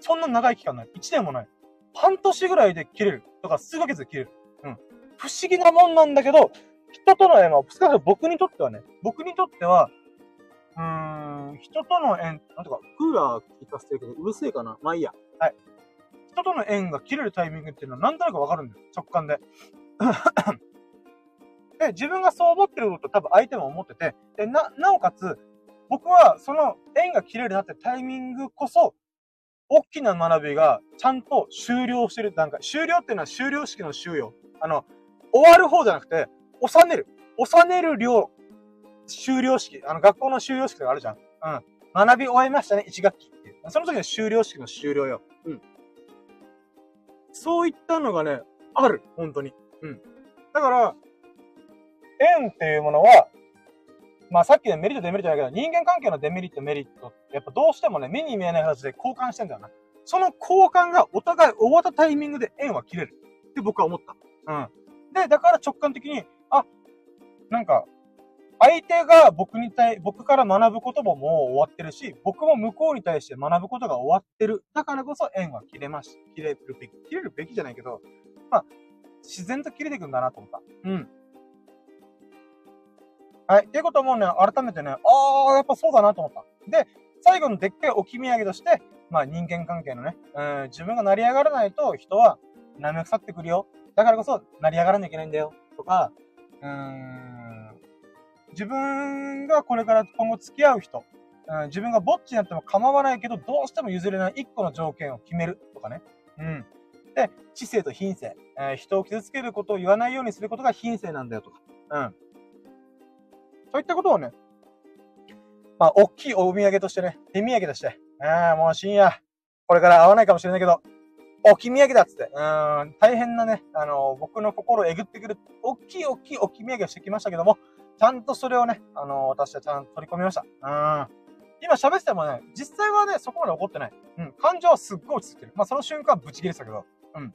そんな長い期間ない。1年もない。半年ぐらいで切れる。とか、数ヶ月で切れる。うん。不思議なもんなんだけど、人との縁は、少なくとも僕にとってはね、僕にとっては、うーん、人との縁、なんとか、クーラー聞かせてるけど、うるせえかなまあいいや。はい。人との縁が切れるタイミングっていうのはなんとなくわかるんだよ。直感で。で、自分がそう思ってること多分相手も思ってて、で、な、なおかつ、僕はその縁が切れるなってタイミングこそ、大きな学びがちゃんと終了してる段階。終了っていうのは終了式の終了。あの、終わる方じゃなくて、収める。収める量、終了式。あの、学校の終了式とかあるじゃん。うん。学び終えましたね、1学期っていう。その時の終了式の終了よ。うん。そういったのがね、ある。本当に。うん。だから、縁っていうものは、まあさっきのメリットデメリットだけど、人間関係のデメリットメリットやっぱどうしてもね、目に見えない形で交換してんだよな。その交換がお互い終わったタイミングで縁は切れる。って僕は思った。うん。で、だから直感的に、あ、なんか、相手が僕に対、僕から学ぶことももう終わってるし、僕も向こうに対して学ぶことが終わってる。だからこそ縁は切れまし、切れるべき、切れるべきじゃないけど、まあ、自然と切れていくんだなと思った。うん。はい。っていうこともね、改めてね、ああ、やっぱそうだなと思った。で、最後のでっかい置き土産として、まあ人間関係のね、うん、自分が成り上がらないと人は舐め腐ってくるよ。だからこそ成り上がらなきゃいけないんだよ。とか、うーん、自分がこれから今後付き合う人、うん、自分がぼっちになっても構わないけど、どうしても譲れない一個の条件を決めるとかね。うん。で、知性と品性。えー、人を傷つけることを言わないようにすることが品性なんだよとか。うん。そういったことをね、まあ、大きいお土産としてね、手土産として、ああ、もう深夜、これから会わないかもしれないけど、置き土産だっつって、うん、大変なね、あの、僕の心をえぐってくる、大きい大きい置き土産をしてきましたけども、ちゃんとそれをね、あの、私はちゃんと取り込みました。うん。今喋っててもね、実際はね、そこまで怒ってない。うん。感情はすっごい落ち着いてる。まあ、その瞬間ブチ切れてたけど。うん。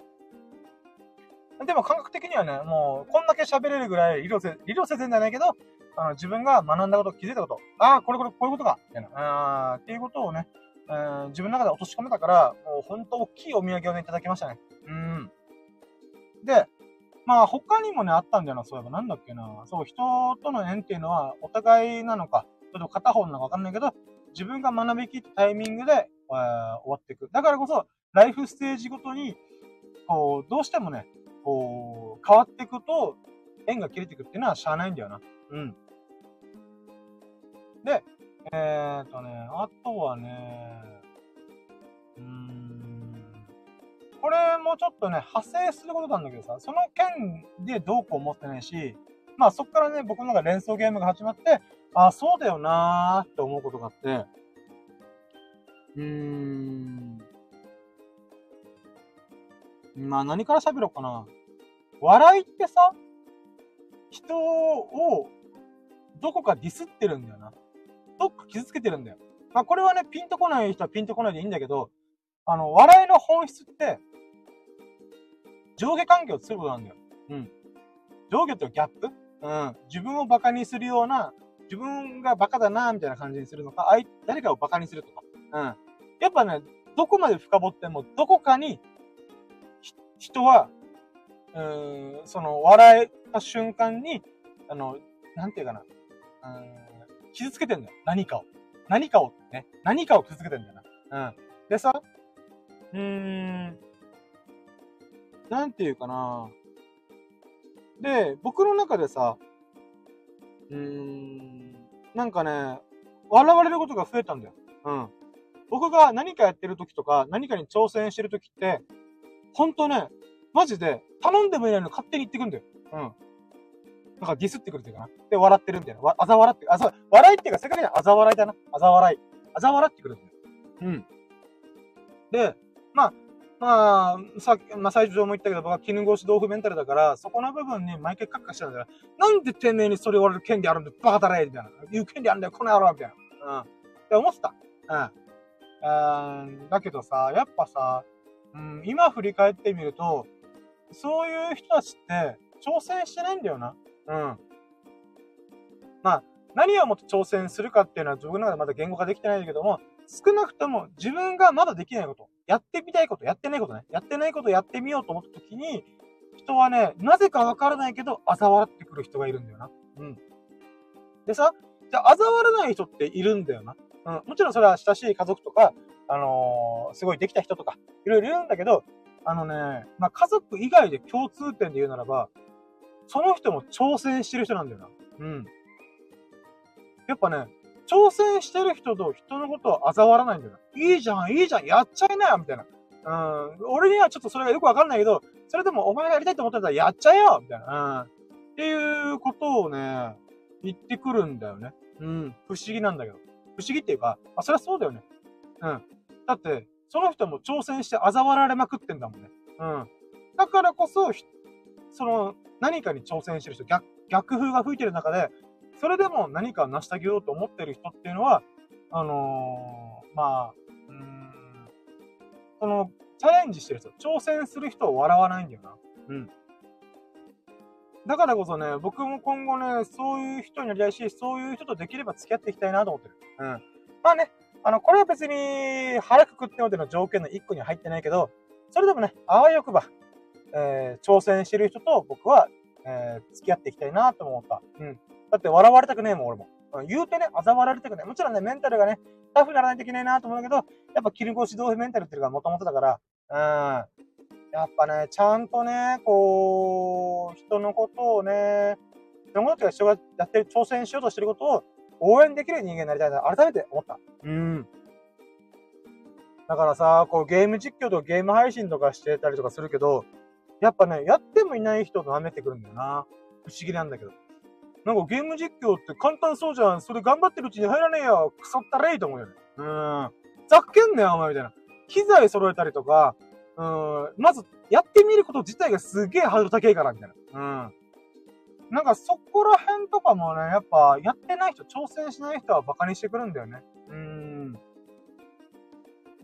でも感覚的にはね、もう、こんだけ喋れるぐらい、理路せ、理路せ前じゃないけど、あの、自分が学んだこと、気づいたこと、ああ、これこれ、こういうことか、みたいな、ああっていうことをね、えー、自分の中で落とし込めたから、もうほんと大きいお土産をね、いただきましたね。うん。で、まあ他にもね、あったんだよな、そういえば。なんだっけな。そう、人との縁っていうのはお互いなのか、ちょっと片方なのかわかんないけど、自分が学びきったタイミングで、えー、終わっていく。だからこそ、ライフステージごとに、こう、どうしてもね、こう、変わっていくと、縁が切れていくっていうのはしゃあないんだよな。うん。で、えー、っとね、あとはね、うーん。これもちょっとね、派生することなんだけどさ、その件でどうこう思ってないし、まあそっからね、僕の中で連想ゲームが始まって、あ、そうだよなーって思うことがあって、うーん。まあ何から喋ろうかな。笑いってさ、人をどこかディスってるんだよな。どっか傷つけてるんだよ。まあこれはね、ピンとこない人はピンとこないでいいんだけど、あの、笑いの本質って、上下関係を作ることなんだよ。うん。上下とギャップ？うん。自分を馬鹿にするような、自分が馬鹿だな、みたいな感じにするのか、誰かを馬鹿にするとか。うん。やっぱね、どこまで深掘っても、どこかに、人は、うーん、その、笑えた瞬間に、あの、なんていうかな。うん、傷つけてんだよ。何かを。何かをね。何かを傷つけてんだよな。うん。でさ、うーん、なんていうかな。で、僕の中でさ、うーん、なんかね、笑われることが増えたんだよ。うん。僕が何かやってる時とか、何かに挑戦してる時って、ほんとね、マジで、頼んでもいないの勝手に言ってくんだよ。うん。なんかディスってくるっていうかな。で、笑ってるみたいな。わ、あざ笑って、あ、そう、笑いっていうか、世界的にあざ笑いだな。あざ笑い。あざ笑ってくるんだよ。うん。で、まあ、まあ、さっき、まあ、最初も言ったけど、僕は絹ごし豆腐メンタルだから、そこの部分に毎回カッカしてるんだから、なんでてめえにそれ言われる権利あるんだバカだれみたいな。言う権利あるんだよ、この野郎みたいな。うん。って思ってた。うん。うん、だけどさ、やっぱさ、うん、今振り返ってみると、そういう人たちって挑戦してないんだよな。うん。まあ、何をもって挑戦するかっていうのは自分の中でまだ言語化できてないんだけども、少なくとも自分がまだできないこと、やってみたいこと、やってないことね、やってないことをやってみようと思った時に、人はね、なぜかわからないけど、嘲笑ってくる人がいるんだよな。うん。でさ、じゃあ、嘲笑ない人っているんだよな。うん。もちろんそれは親しい家族とか、あのー、すごいできた人とか、いろいろいるんだけど、あのね、まあ、家族以外で共通点で言うならば、その人も挑戦してる人なんだよな。うん。やっぱね、挑戦してる人と人のことを嘲笑わないんだよな。いいじゃん、いいじゃん、やっちゃいなよみたいな。うん。俺にはちょっとそれがよくわかんないけど、それでもお前がやりたいと思ってたらやっちゃえよみたいな。うん。っていうことをね、言ってくるんだよね。うん。不思議なんだけど。不思議っていうか、あ、そりゃそうだよね。うん。だって、その人も挑戦して嘲笑われまくってんだもんね。うん。だからこそ、その、何かに挑戦してる人、逆、逆風が吹いてる中で、それでも何か成し遂げようと思ってる人っていうのは、あのー、まあ、うん、その、チャレンジしてる人、挑戦する人を笑わないんだよな。うん。だからこそね、僕も今後ね、そういう人になりたいし、そういう人とできれば付き合っていきたいなと思ってる。うん。まあね、あの、これは別に腹くくってのでの条件の一個には入ってないけど、それでもね、あわよくば、えー、挑戦してる人と僕は、えー、付き合っていきたいなと思った。うん。だって笑われたくねえもん、俺も。言うてね、嘲笑われたくない。もちろんね、メンタルがね、タフにならないといけないなと思うんだけど、やっぱ切り越し同士メンタルっていうのがもともとだから、うん。やっぱね、ちゃんとね、こう、人のことをね、人のことが人がやってる、挑戦しようとしてることを応援できる人間になりたいな、改めて思った。うん。だからさ、こうゲーム実況とかゲーム配信とかしてたりとかするけど、やっぱね、やってもいない人と舐めてくるんだよな。不思議なんだけど。なんかゲーム実況って簡単そうじゃん。それ頑張ってるうちに入らねえよ。腐ったれいと思うよね。うん。ざっけんなよ、お前みたいな。機材揃えたりとか、うん、まず、やってみること自体がすげえハードル高いから、みたいな。うん。なんかそこら辺とかもね、やっぱ、やってない人、挑戦しない人はバカにしてくるんだよね。うん。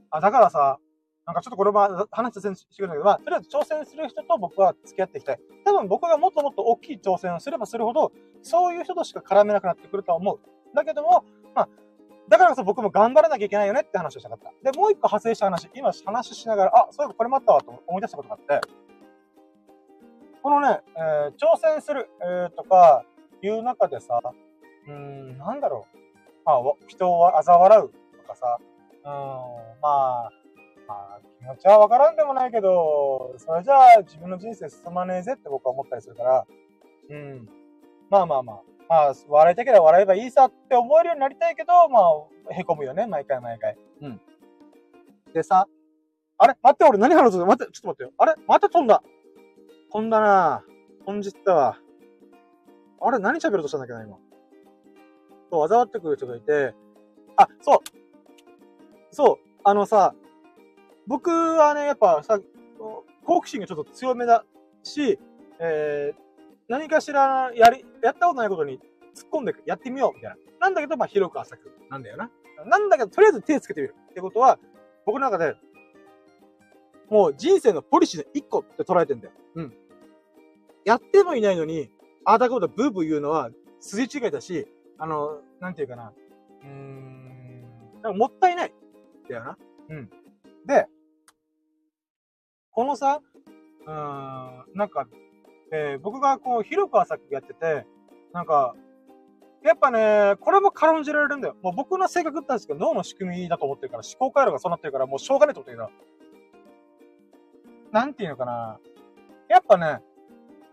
あ、だからさ、なんかちょっとこれは話してくるんだけど、まあ、とりあえず挑戦する人と僕は付き合っていきたい。多分僕がもっともっと大きい挑戦をすればするほど、そういう人としか絡めなくなってくるとは思う。だけども、まあ、だからこそ僕も頑張らなきゃいけないよねって話をしたかった。で、もう一個派生した話、今話しながら、あ、そういえばこれもあったわと思い出したことがあって、このね、えー、挑戦する、えー、とか、いう中でさ、うん、なんだろう。まあ、人を嘲笑うとかさ、うん、まあ、まあ、気持ちはわからんでもないけど、それじゃあ自分の人生進まねえぜって僕は思ったりするから、うん。まあまあまあ、まあ、笑いたければ笑えばいいさって思えるようになりたいけど、まあ、へこむよね、毎回毎回。うん。でさ、あれ？待って、俺何話すの待って、ちょっと待ってよ。あれ？また飛んだ。飛んだな飛んじったわ。あれ？何喋ろうとしたんだっけな、今。そう、ざわってくる人がいて、あ、そう。そう、あのさ、僕はね、やっぱさ、好奇心がちょっと強めだし、えー、何かしらやり、やったことないことに突っ込んでやってみようみたいな。なんだけど、まあ広く浅くなんだよな。なんだけど、とりあえず手つけてみるってことは、僕の中で、もう人生のポリシーの一個って捉えてんだよ。うん。やってもいないのに、ああだことブーブー言うのは筋違いだし、あの、なんていうかな。うーん。なんかもったいない。だよな。うん。で、このさ、うーん、なんか、えー、僕がこう、広く浅くやってて、なんか、やっぱね、これも軽んじられるんだよ。もう僕の性格ってですけど、脳の仕組みだと思ってるから、思考回路がそうなってるから、もうしょうがないと思ってるけど、なんていうのかな。やっぱね、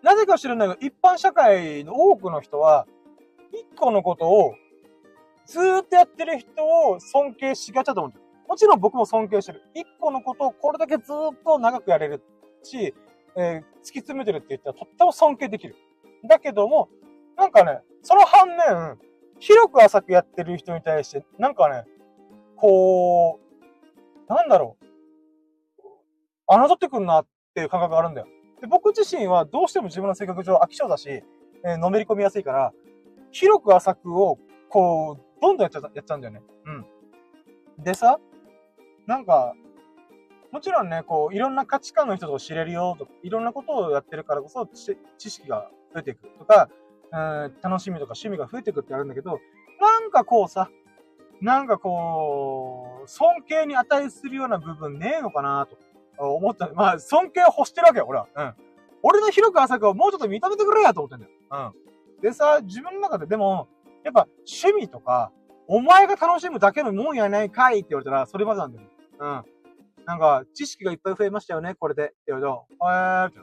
なぜか知らないけど、一般社会の多くの人は、一個のことを、ずーっとやってる人を尊敬しがちだと思うんだよ。もちろん僕も尊敬してる。一個のことをこれだけずっと長くやれるし、えー、突き詰めてるって言ったらとっても尊敬できる。だけども、なんかね、その反面、広く浅くやってる人に対して、なんかね、こう、なんだろう。侮ってくるなっていう感覚があるんだよ。で僕自身はどうしても自分の性格上飽き性だし、えー、のめり込みやすいから、広く浅くを、こう、どんどんやっちゃやっちゃうんだよね。うん。でさ、なんか、もちろんね、こう、いろんな価値観の人と知れるよとか、いろんなことをやってるからこそ、知識が増えていくとか、うん、楽しみとか趣味が増えていくってあるんだけど、なんかこうさ、なんかこう、尊敬に値するような部分ねえのかなと思った。まあ、尊敬を欲してるわけよ、俺は。うん。俺の広く浅くをもうちょっと認めてくれやと思ってんだよ。うん。でさ、自分の中ででも、やっぱ趣味とか、お前が楽しむだけのもんやないかいって言われたら、それまでなんだよ。うん。なんか、知識がいっぱい増えましたよね、これで。って言われると、えーって。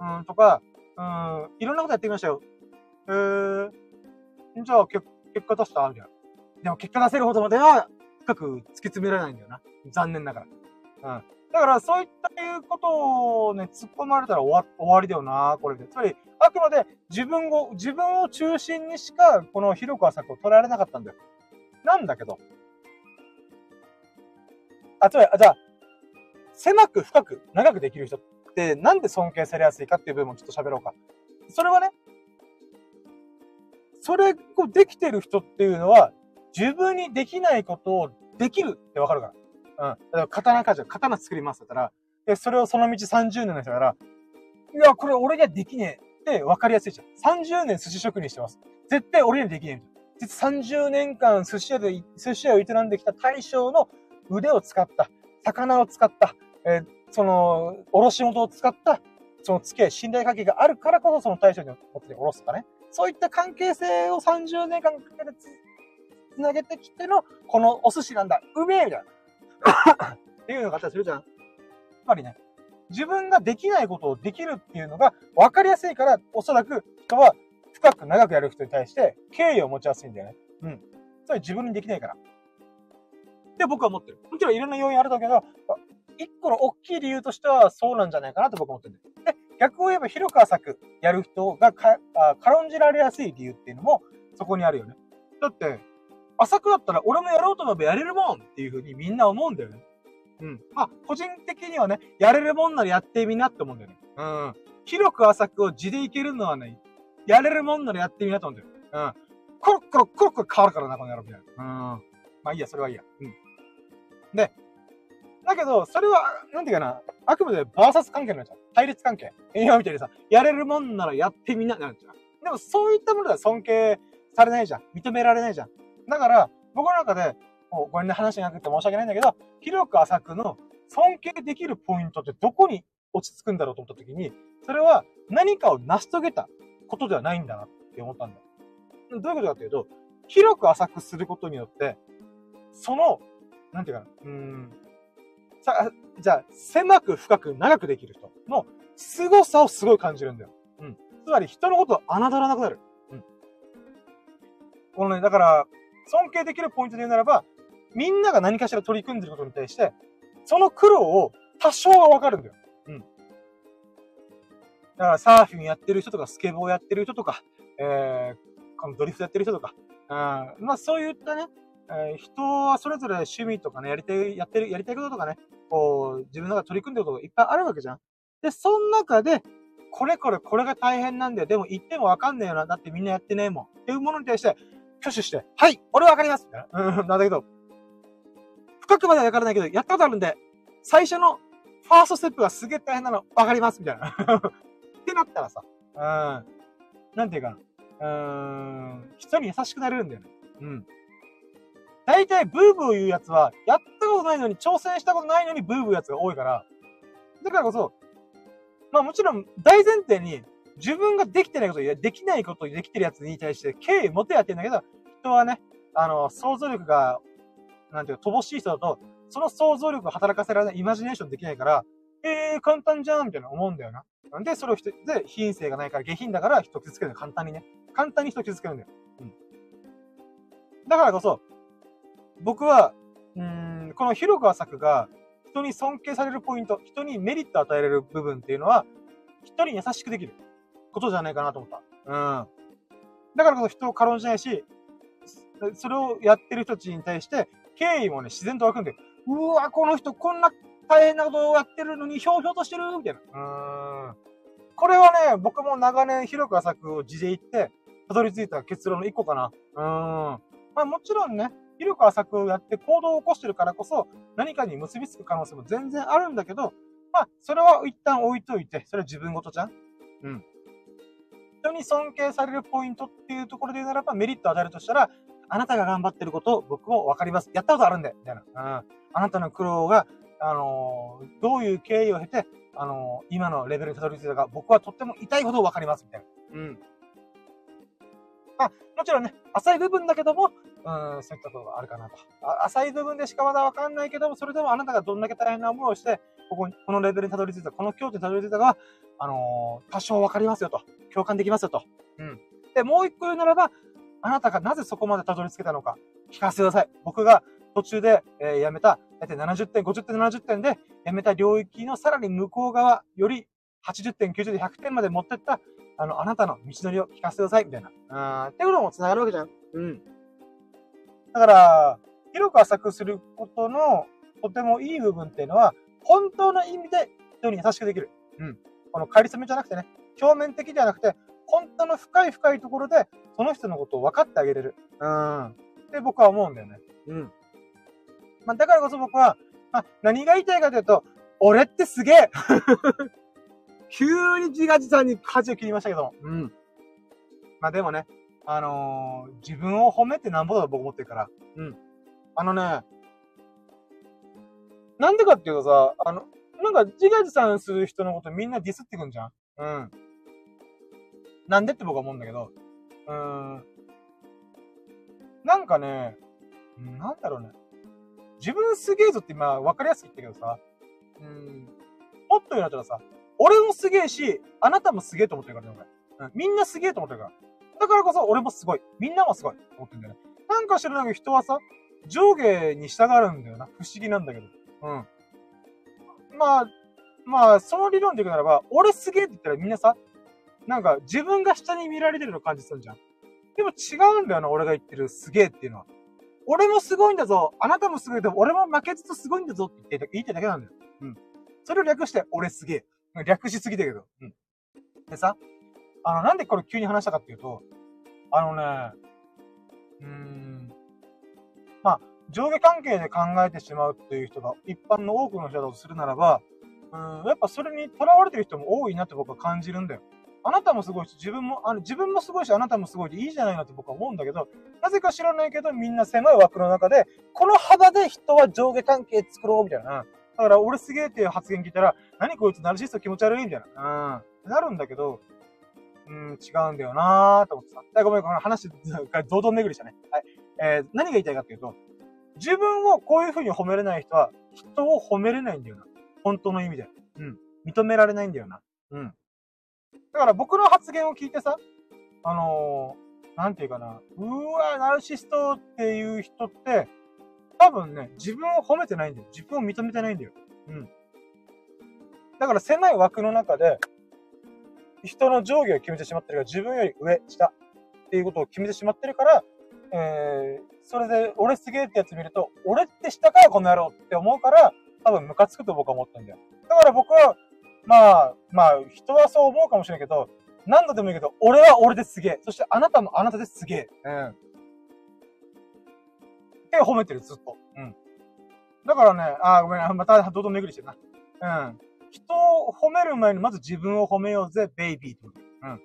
うん、とか、うん、いろんなことやってきましたよ。えー、じゃあ、結果出したみたいな。でも結果出せるほどまでは、深く突き詰められないんだよな。残念ながら。うん。だから、そういったいうことをね、突っ込まれたら終わ終わりだよな、これで。つまり、あくまで自分を、自分を中心にしか、この広く浅くを捉えられなかったんだよ。なんだけど。あ、つまり、あ、じゃあ、狭く深く長くできる人ってなんで尊敬されやすいかっていう部分もちょっと喋ろうか。それはね、それをできてる人っていうのは、自分にできないことをできるってわかるから。うん。だから刀鍛冶、刀作りますだったら、で、それをその道30年の人なら、いや、これ俺にはできねえって分かりやすいじゃん。30年寿司職人してます。絶対俺にはできねえ実30年間寿司屋で、寿司屋を営んできた大将の腕を使った、魚を使った、えー、その、おろし元を使った、その付き合い、信頼関係があるからこそその大将に持っておろすとかね。そういった関係性を30年間かけてつなげてきての、このお寿司なんだ。うめえみたいな。っていうのがあったりするじゃん。やっぱりね、自分ができないことをできるっていうのが分かりやすいから、おそらく人は深く長くやる人に対して敬意を持ちやすいんだよね。うん。それ自分にできないから。って僕は思ってる。もちろんいろんな要因あるだけど、一個の大きい理由としてはそうなんじゃないかなと僕は思ってるんで。で、逆を言えば広く浅くやる人がかあ軽んじられやすい理由っていうのもそこにあるよね。だって、浅くだったら俺もやろうと思えばやれるもんっていうふうにみんな思うんだよね。うん。まあ、個人的にはね、やれるもんならやってみなって思うんだよね。うん。広く浅くを地でいけるのはね、やれるもんならやってみなと思うんだよ。うん。コロッコロコロコロ変わるからな、この野郎みたいな。うん。まあいいや、それはいいや。うん。で、だけど、それは、なんていうかな、あくまでバーサス関係になっちゃう。対立関係。今みたいにさ、やれるもんならやってみな、なっちゃう。でも、そういったものでは尊敬されないじゃん。認められないじゃん。だから、僕の中で、もうこれね、話がなくて申し訳ないんだけど、広く浅くの尊敬できるポイントってどこに落ち着くんだろうと思った時に、それは何かを成し遂げたことではないんだなって思ったんだよ。どういうことかっていうと、広く浅くすることによって、その、なんていうかな、うん、さ、じゃあ、狭く深く長くできる人の凄さをすごい感じるんだよ。うん。つまり人のことを侮らなくなる。うん。このね、だから、尊敬できるポイントで言うならば、みんなが何かしら取り組んでることに対して、その苦労を多少はわかるんだよ。だからサーフィンやってる人とか、スケボーやってる人とか、えー、このドリフトやってる人とか、うん、まあそういったね、えー、人はそれぞれ趣味とかね、やりたい、やってる、やりたいこととかね、こう、自分の中で取り組んでることがいっぱいあるわけじゃん。で、その中で、これこれこれが大変なんだよ。でも言ってもわかんねえよな。だってみんなやってねえもん。っていうものに対して、挙手して、はい俺わかりますうん、なんだけど、深くまではわからないけど、やったことあるんで、最初のファーストステップがすげえ大変なのわかりますみたいな。ってなったらさ、うん、なんていうかな。うん、人に優しくなれるんだよね。うん。大体ブーブー言うやつは、やったことないのに、挑戦したことないのにブーブーやつが多いから、だからこそ、まあもちろん大前提に、自分ができてないこと、いや、できないことできてるやつに対して敬意持てやってんだけど、人はね、あの、想像力が、なんていうか、乏しい人だと、その想像力を働かせられない、イマジネーションできないから、えー、簡単じゃんみたいな思うんだよな。なんで、それを人、で、品性がないから下品だから人を傷つけるの簡単にね。簡単に人を傷つけるんだよ。うん。だからこそ、僕は、うん、この広く浅くが、人に尊敬されるポイント、人にメリットを与えられる部分っていうのは、人に優しくできることじゃないかなと思った。うん。だからこそ人を軽んじないし、それをやってる人たちに対して、敬意もね、自然と湧くんで、うわ、この人こんな大変なことをやってるのにひょうひょうとしてるみたいな。うん。これはね、僕も長年広く浅くを地で言って、たどり着いた結論の一個かな。うん。まあもちろんね、広く浅くやって行動を起こしてるからこそ、何かに結びつく可能性も全然あるんだけど、まあ、それは一旦置いといて、それは自分事じゃんうん。人に尊敬されるポイントっていうところで言うならば、メリットを与えるとしたら、あなたが頑張ってることを僕もわかります。やったことあるんで、みたいな。うん。あなたの苦労が、あのー、どういう経緯を経て、あのー、今のレベルにたどり着いたか、僕はとっても痛いほどわかります、みたいな。うん。まあ、もちろんね、浅い部分だけども、うん、そういったことがあるかなと。浅い部分でしかまだわかんないけども、それでもあなたがどんだけ大変な思いをして、ここに、このレベルにたどり着いた、この境地にたどり着いたかは、あのー、多少わかりますよと。共感できますよと。うん。で、もう一個言うならば、あなたがなぜそこまでたどり着けたのか、聞かせてください。僕が途中で、えー、やめた、だいたい70点、50点、70点で、やめた領域のさらに向こう側より80点、90点、100点まで持ってった、あの、あなたの道のりを聞かせてください、みたいな。うん、ってことも繋がるわけじゃん。うん。だから、広く浅くすることの、とてもいい部分っていうのは、本当の意味で人に優しくできる。うん。この仮りめじゃなくてね、表面的ではなくて、本当の深い深いところで、その人のことを分かってあげれる。うん。って僕は思うんだよね。うん。まあ、だからこそ僕は、まあ、何が言いたいかというと、俺ってすげえ 急に自画自賛に舵を切りましたけど。うん。まあでもね、あのー、自分を褒めてなんぼだと僕思ってるから。うん。あのね、なんでかっていうとさ、あの、なんか自画自賛する人のことみんなディスってくんじゃんうん。なんでって僕は思うんだけど、うーん。なんかね、なんだろうね。自分すげえぞって今分かりやすく言ったけどさ、うん。もっと言うなったらさ、俺もすげえし、あなたもすげえと思ってるからね、俺。うん。みんなすげえと思ってるから。だからこそ俺もすごい。みんなもすごい。思ってんだよね。なんか知らないけど人はさ、上下に従うんだよな。不思議なんだけど。うん。まあ、まあ、その理論でいくならば、俺すげえって言ったらみんなさ、なんか自分が下に見られてるの感じするじゃん。でも違うんだよな、俺が言ってるすげえっていうのは。俺もすごいんだぞ。あなたもすごいけど、俺も負けずとすごいんだぞって言って言ってだけなんだよ。うん。それを略して、俺すげえ。略しすぎだけど。うん。でさ、あの、なんでこれ急に話したかっていうと、あのね、うーん、まあ、上下関係で考えてしまうっていう人が、一般の多くの人だとするならば、うん、やっぱそれに囚われてる人も多いなって僕は感じるんだよ。あなたもすごいし、自分も、あの、自分もすごいし、あなたもすごいでいいじゃないなって僕は思うんだけど、なぜか知らないけど、みんな狭い枠の中で、この幅で人は上下関係作ろう、みたいな。だから、俺すげえっていう発言聞いたら、何こいつナルシスト気持ち悪いみたいな。うん。なるんだけど、うん、違うんだよなーと思ってさ。ごめん、この話、堂々巡りしたね。はい。えー、何が言いたいかっていうと、自分をこういう風に褒めれない人は、人を褒めれないんだよな。本当の意味で。うん。認められないんだよな。うん。だから僕の発言を聞いてさ、あのー、なんていうかな、うわ、ナルシストっていう人って、多分ね、自分を褒めてないんだよ。自分を認めてないんだよ。うん。だから狭い枠の中で、人の上下を決めてしまってるから、自分より上、下っていうことを決めてしまってるから、えー、それで、俺すげえってやつ見ると、俺って下かよ、この野郎って思うから、多分ムカつくと僕は思ったんだよ。だから僕は、まあ、まあ、人はそう思うかもしれないけど、何度でもいいけど、俺は俺ですげえ。そしてあなたもあなたですげえ。うん。って褒めてる、ずっと。うん。だからね、あ、ごめん、また堂々巡りしてるな。うん。人を褒める前にまず自分を褒めようぜ、ベイビーと。うん。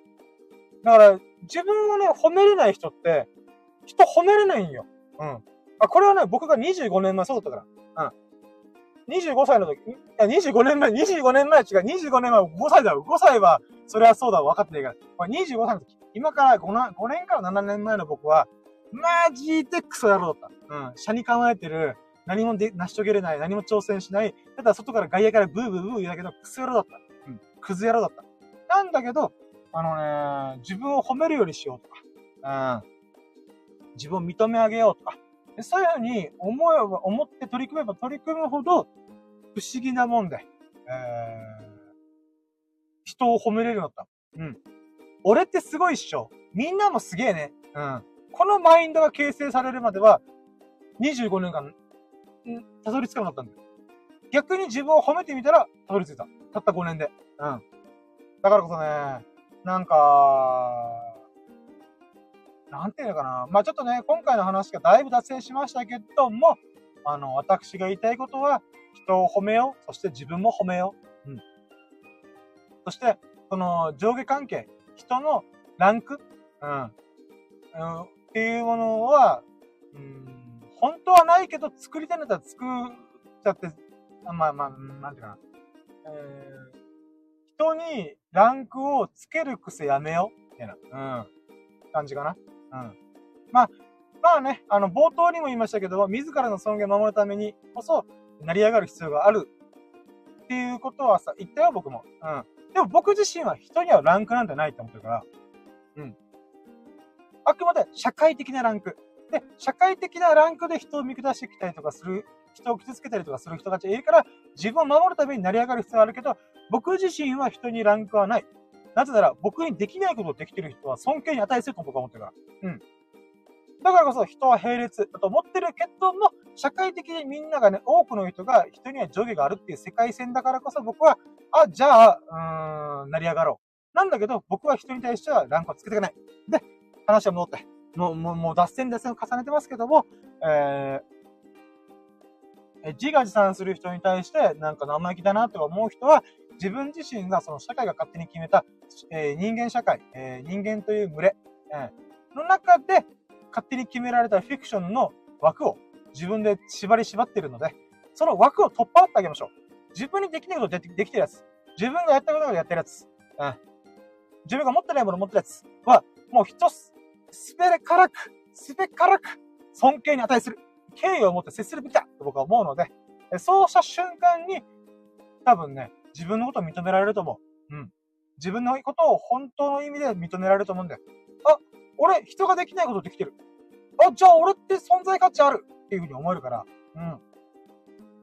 だから、自分をね、褒めれない人って、人褒めれないんよ。うん。あ、これはね、僕が25年前そうだったから。うん。25歳の時、いや、25年前、25年前違う、25年前、5歳だよ。5歳は、それはそうだ、分かってないから。25歳の時、今から5な5年から7年前の僕は、マジでクソ野郎だった。うん。車に構えてる、何もで成し遂げれない、何も挑戦しない、ただ外から外野からブーブーブー言うだけど、クソ野郎だった。うん。クズ野郎だった。なんだけど、あのね、自分を褒めるようにしようとか、うん。自分を認め上げようとか、そういうふうに思えば、思って取り組めば取り組むほど、不思議なもんで、えー、人を褒めれるようになった。うん。俺ってすごいっしょ。みんなもすげえね。うん。このマインドが形成されるまでは、25年間、たどり着かなかったんだよ。逆に自分を褒めてみたら、たどり着いた。たった5年で。うん。だからこそね、なんか、なんていうのかな。まあちょっとね、今回の話がだいぶ脱線しましたけども、あの、私が言いたいことは、人を褒めよう。そして自分も褒めよう。うん。そして、この上下関係、人のランク、うん。うん、っていうものは、うん、本当はないけど、作りたいんだったら作っちゃって、まあまあ、なんていうかな。えー、人にランクをつける癖やめよう。みたいな。うん。感じかな。うん。まあ、まあね、あの、冒頭にも言いましたけど、自らの尊厳を守るためにこそ、成り上がる必要がある。っていうことはさ、言ったよ、僕も。うん。でも僕自身は人にはランクなんてないと思ってるから。うん。あくまで社会的なランク。で、社会的なランクで人を見下してきたりとかする、人を傷つけたりとかする人たちがいるから、自分を守るために成り上がる必要があるけど、僕自身は人にランクはない。なぜなら、僕にできないことをできてる人は尊敬に値すると僕は思ってるから。うん。だからこそ人は並列だと思ってるけども、社会的にみんながね、多くの人が人には上下があるっていう世界線だからこそ僕は、あ、じゃあ、うーん、成り上がろう。なんだけど、僕は人に対してはランクをつけていかない。で、話は戻って。もう、もう、もう脱線脱線を重ねてますけども、えー、自画自賛する人に対して、なんか生意気だなと思う人は、自分自身がその社会が勝手に決めた、えー、人間社会、えー、人間という群れ、えー、の中で勝手に決められたフィクションの枠を自分で縛り縛ってるので、その枠を取っ払ってあげましょう。自分にできないことでできてるやつ。自分がやったことをやってるやつ。うん。自分が持ってないものを持ってるやつは、もう一つ、すべからく、すべからく、尊敬に値する。敬意を持って接するべきだと僕は思うので、そうした瞬間に、多分ね、自分のことを認められると思う。うん。自分のことを本当の意味で認められると思うんだよ。俺、人ができないことできてる。あ、じゃあ俺って存在価値あるっていうふうに思えるから。うん。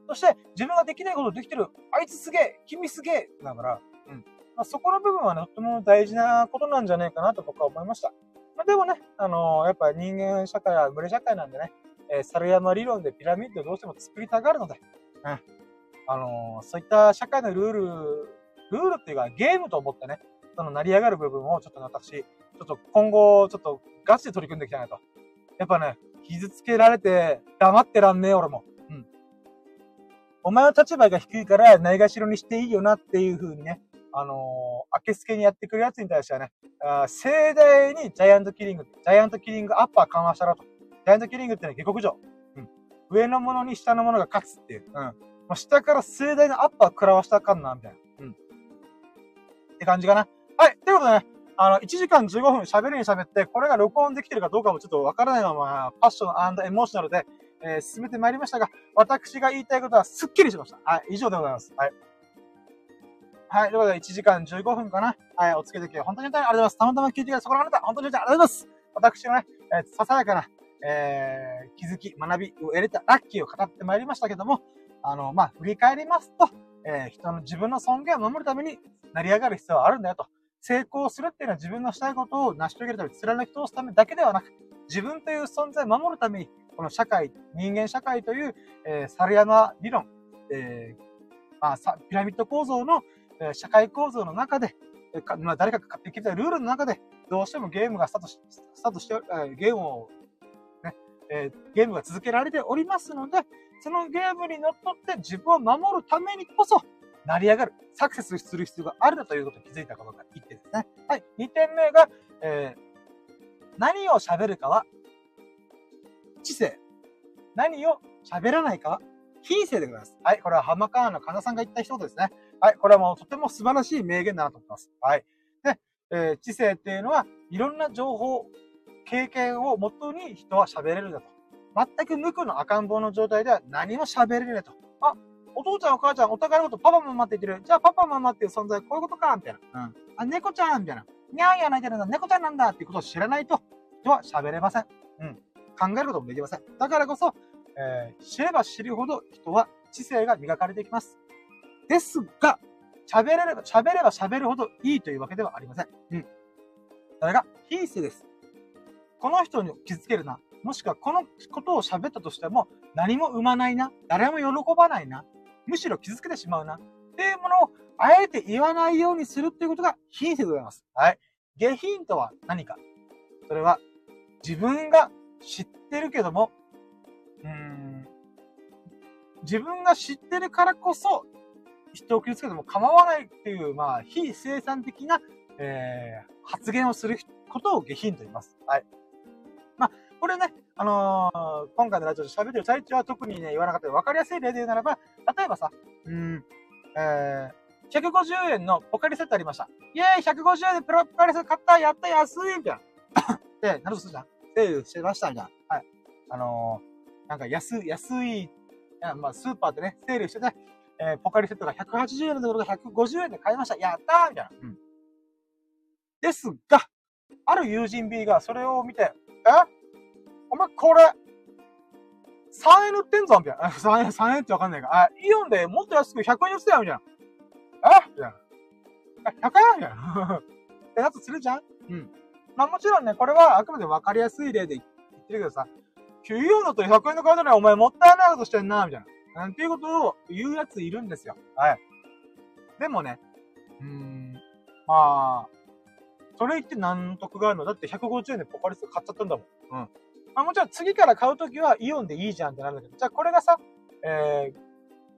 そして、自分ができないことできてる。あいつすげえ君すげえだから、うん。まあ、そこの部分はね、とても大事なことなんじゃないかなと僕は思いました。まあ、でもね、あのー、やっぱ人間社会は群れ社会なんでね、えー、猿山理論でピラミッドをどうしても作りたがるので、うん。あのー、そういった社会のルール、ルールっていうかゲームと思ってね、その成り上がる部分をちょっと私、ちょっと今後、ちょっとガチで取り組んでいきたいなと。やっぱね、傷つけられて黙ってらんねえ、俺も。うん。お前の立場が低いからないがしろにしていいよなっていう風にね、あのー、明けすけにやってくるやつに対してはね、あ盛大にジャイアントキリング、ジャイアントキリングアッパー緩和したらと。ジャイアントキリングってのは下克上。うん。上のものに下のものが勝つっていう。うん。まあ、下から盛大なアッパー食らわしたらあかんな、みたいな。うん。って感じかな。はい。ということでね、あの、1時間15分喋るに喋って、これが録音できてるかどうかもちょっとわからないまま、パッションエモーショナルで、えー、進めてまいりましたが、私が言いたいことはすっきりしました。はい。以上でございます。はい。はい。ということで、1時間15分かな。はい。お付けできて、本当にありがとうございます。たまたま聞いてくれたそこのあなた、本当にありがとうございます。私のね、えー、ささやかな、えー、気づき、学びを得れたラッキーを語ってまいりましたけども、あの、まあ、振り返りますと、えー、人の自分の尊厳を守るために成り上がる必要はあるんだよと。成功するっていうのは自分のしたいことを成し遂げるため貫き通すためだけではなく、自分という存在を守るために、この社会、人間社会という、えー、猿山理論、えー、まあ、ピラミッド構造の、えー、社会構造の中で、えーまあ、誰かが勝手に決めたルールの中で、どうしてもゲームがスタートし、スタートして、えー、ゲームを、ね、えー、ゲームが続けられておりますので、そのゲームにのっって自分を守るためにこそ、成り上がる、サクセスする必要があるんだということに気づいたことが1点ですね。はい。2点目が、えー、何を喋るかは、知性。何を喋らないかは、品性でございます。はい。これは浜川の神田さんが言った一言ですね。はい。これはもうとても素晴らしい名言だなと思います。はい。で、えー、知性っていうのは、いろんな情報、経験をもとに人は喋れるんだと。全く無垢の赤ん坊の状態では何も喋れないと。あ、お父ちゃんお母ちゃんお互いのことパパママって言ってる。じゃあパパママっていう存在こういうことかみたいな。うん。あ、猫ちゃんみたいな。にゃーや泣いてるんだ。猫ちゃんなんだっていうことを知らないと人は喋れません。うん。考えることもできません。だからこそ、えー、知れば知るほど人は知性が磨かれていきます。ですが、喋れれば、喋れば喋るほどいいというわけではありません。うん。それが、品性です。この人に傷つけるな。もしくはこのことを喋ったとしても、何も生まないな。誰も喜ばないな。むしろ傷つけてしまうな。っていうものを、あえて言わないようにするっていうことが品性でございます。はい。下品とは何かそれは、自分が知ってるけども、うん、自分が知ってるからこそ、人を傷つけても構わないっていう、まあ、非生産的な、えー、発言をすることを下品と言います。はい。まあ、これね、あのー、今回のラジオで喋ってる最中は特にね、言わなかった分かりやすい例で言うならば、例えばさ、うん、えー、150円のポカリセットありました。イェーイ !150 円でプロポカリセット買ったやった安いみたいな。で、なるとするじゃんセールしてましたみたいな。はい。あのー、なんか安、安い、まあ、スーパーでね、セールしてね、えー、ポカリセットが180円のところが150円で買いました。やったーみたいな。うん。ですが、ある友人 B がそれを見て、えお前これ、3円売ってんぞみたいな。3円、3円ってわかんないから。あ、イオンでもっと安く100円売ってたよみたいな。え？みたいな。100円？みたいな。ってなとするじゃん？うん。まあもちろんね、これはあくまで分かりやすい例で言ってるけどさ、イオンのと100円の買うのにお前もったいないことしてんな、みたいな。なんていうことを言うやついるんですよ。はい。でもね、うーん、まあ、それ言って何得があるのだって150円でポカリス買っちゃったんだもん。うん。まあもちろん次から買うときはイオンでいいじゃんってなるんだけど、じゃあこれがさ、え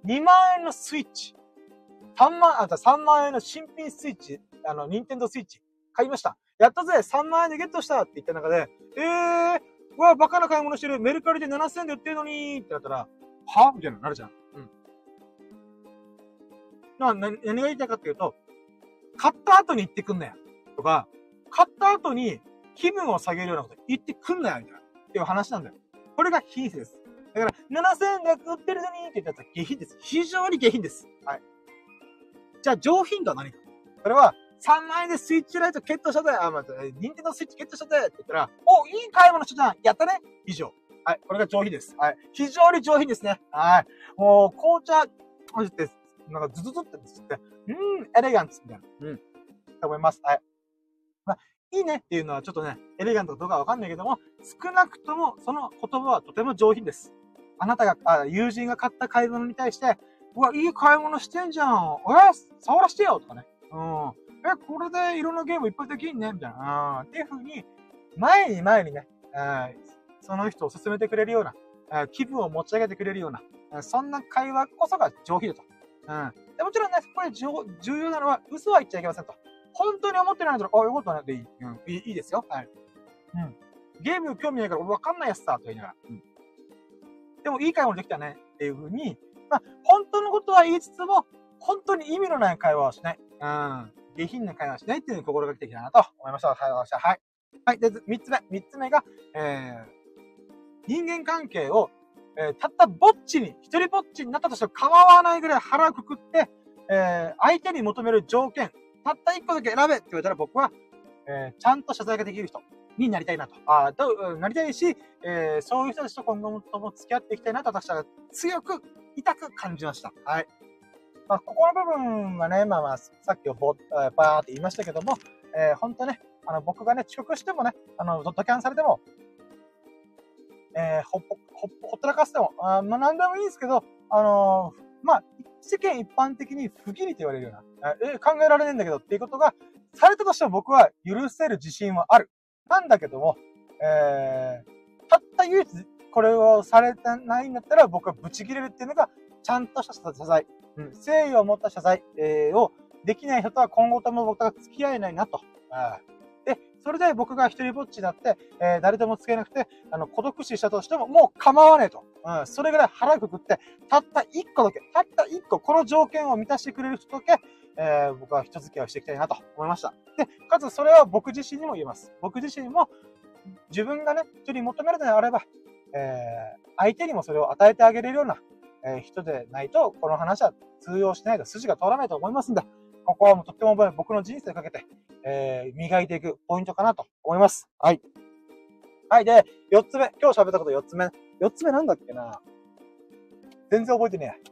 ー、2万円のスイッチ。3万、あ、じゃ3万円の新品スイッチ、あの、ニンテンドスイッチ。買いました。やったぜ !3 万円でゲットしたって言った中で、えー、うわ、バカな買い物してる。メルカリで7000円で売ってるのにってなったら、は？みたいななるじゃん。うん。な、何が言いたいかっていうと、買った後に言ってくんなよ。とか、買った後に気分を下げるようなこと言ってくんなよ、みたいな。っていう話なんだよ。これが品質です。だから、7000円で売ってるのにって言ったら下品です。非常に下品です。はい。じゃあ、上品とは何かそれは、3万円でスイッチライトゲットしたぜあ、まず、ニンテンドスイッチゲットしたぜって言ったら、お、いい買い物したじゃんやったね以上。はい。これが上品です。はい。非常に上品ですね。はい。もう、紅茶、こうって、なんかズズズってですって、うん、エレガンツみたいな。うん。と思います。はい。まあ、いいねっていうのはちょっとね、エレガントかどうかわかんないけども、少なくともその言葉はとても上品です。あなたが、あ友人が買った買い物に対して、うわ、いい買い物してんじゃん。え触らしてよとかね。うん。え、これでいろんなゲームいっぱいできんね？みたいな。うん。っていう風に、前に前にね、えその人を進めてくれるような、え気分を持ち上げてくれるような、えそんな会話こそが上品だと。うん。でもちろんね、これ重要なのは、嘘は言っちゃいけませんと。本当に思ってないんだったら、あ、よかったねでいい。うん、いいいいですよ。はい。うん。ゲーム興味ないから俺わかんないやつさ、と言いながら。うん。でもいい買い物できたね。っていう風に、まあ、本当のことは言いつつも、本当に意味のない会話をしない。うん。下品な会話をしないっていうのを心がけていきたいなと思いました。はい、はい。はい。で、三つ目。三つ目が、えー、人間関係を、えー、たったぼっちに、一人ぼっちになったとしても構わないぐらい腹くくって、えー、相手に求める条件、たった一個だけ選べって言われたら僕は、えー、ちゃんと謝罪ができる人になりたいなと。あと、なりたいし、えー、そういう人たちと今後とも付き合っていきたいなと私は強く、痛く感じました。はい。まあ、ここの部分はね、まあまあ、さっき、バーって言いましたけども、えー、ほんとね、あの、僕がね、遅刻してもね、あの、ドットキャンされても、えー、ほっぽ、ほっ、ほったらかしても、あまあ、なんでもいいんですけど、あのー、まあ、世間一般的に不義理と言われるような、え、考えられないんだけどっていうことが、されたとしても僕は許せる自信はある。なんだけども、えー、たった唯一これをされてないんだったら僕はブチ切れるっていうのが、ちゃんとした謝罪、うん、誠意を持った謝罪、えー、をできない人とは今後とも僕は付き合えないなと。で、それで僕が一人ぼっちになって、えー、誰とも付き合えなくて、あの、孤独死したとしても、もう構わねえと。うん、それぐらい腹くくって、たった一個だけ、たった一個、この条件を満たしてくれる人だけ、えー、僕は人付き合いをしていきたいなと思いました。で、かつそれは僕自身にも言えます。僕自身も、自分がね、人に求めるのであれば、えー、相手にもそれを与えてあげれるような、えー、人でないと、この話は通用しないと、筋が通らないと思いますんで、ここはもうとっても僕の人生かけて、えー、磨いていくポイントかなと思います。はい。はい。で、4つ目。今日喋ったこと4つ目。4つ目なんだっけな全然覚えてねえ。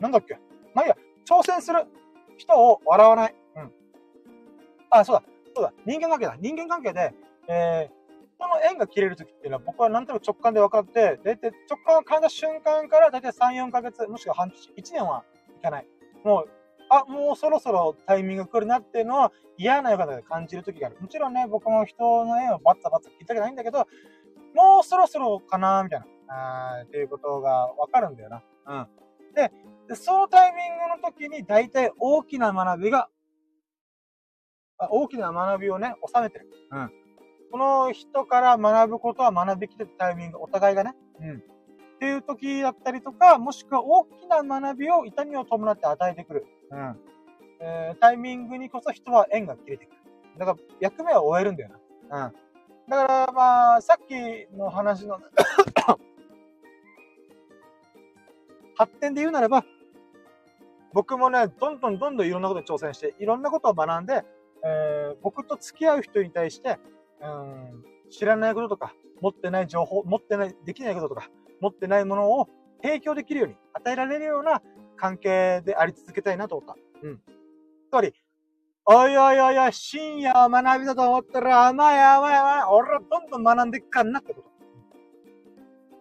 なんだっけまあ、いいや、挑戦する人を笑わない。うん。あ、そうだ。そうだ。人間関係だ。人間関係で、えー、人の縁が切れるときっていうのは僕はなんとなく直感で分かって、だいたい直感を感じた瞬間からだいたい3、4ヶ月、もしくは半年、1年はいかない。もう、あ、もうそろそろタイミング来るなっていうのは嫌な方で感じる時がある。もちろんね、僕も人の絵をバッツバッツ聞いたわけないんだけど、もうそろそろかなみたいな、あっていうことがわかるんだよな。うん。で、でそのタイミングの時に大体大きな学びが、大きな学びをね、収めてる。うん。この人から学ぶことは学びきてたタイミング、お互いがね。うん。っていう時だったりとか、もしくは大きな学びを痛みを伴って与えてくる。うん。えー、タイミングにこそ人は縁が切れてくる。だから、役目は終えるんだよな。うん。だから、まあ、さっきの話の 発展で言うならば、僕もね、どんどんどんどんいろんなことに挑戦して、いろんなことを学んで、えー、僕と付き合う人に対して、うん、知らないこととか、持ってない情報、持ってない、できないこととか、持ってないものを提供できるように、与えられるような関係であり続けたいなと思った。うん。つまり、おいおいおいおい、深夜を学びだと思ったら甘い甘い甘い。俺はどんどん学んでいくかんなってこと。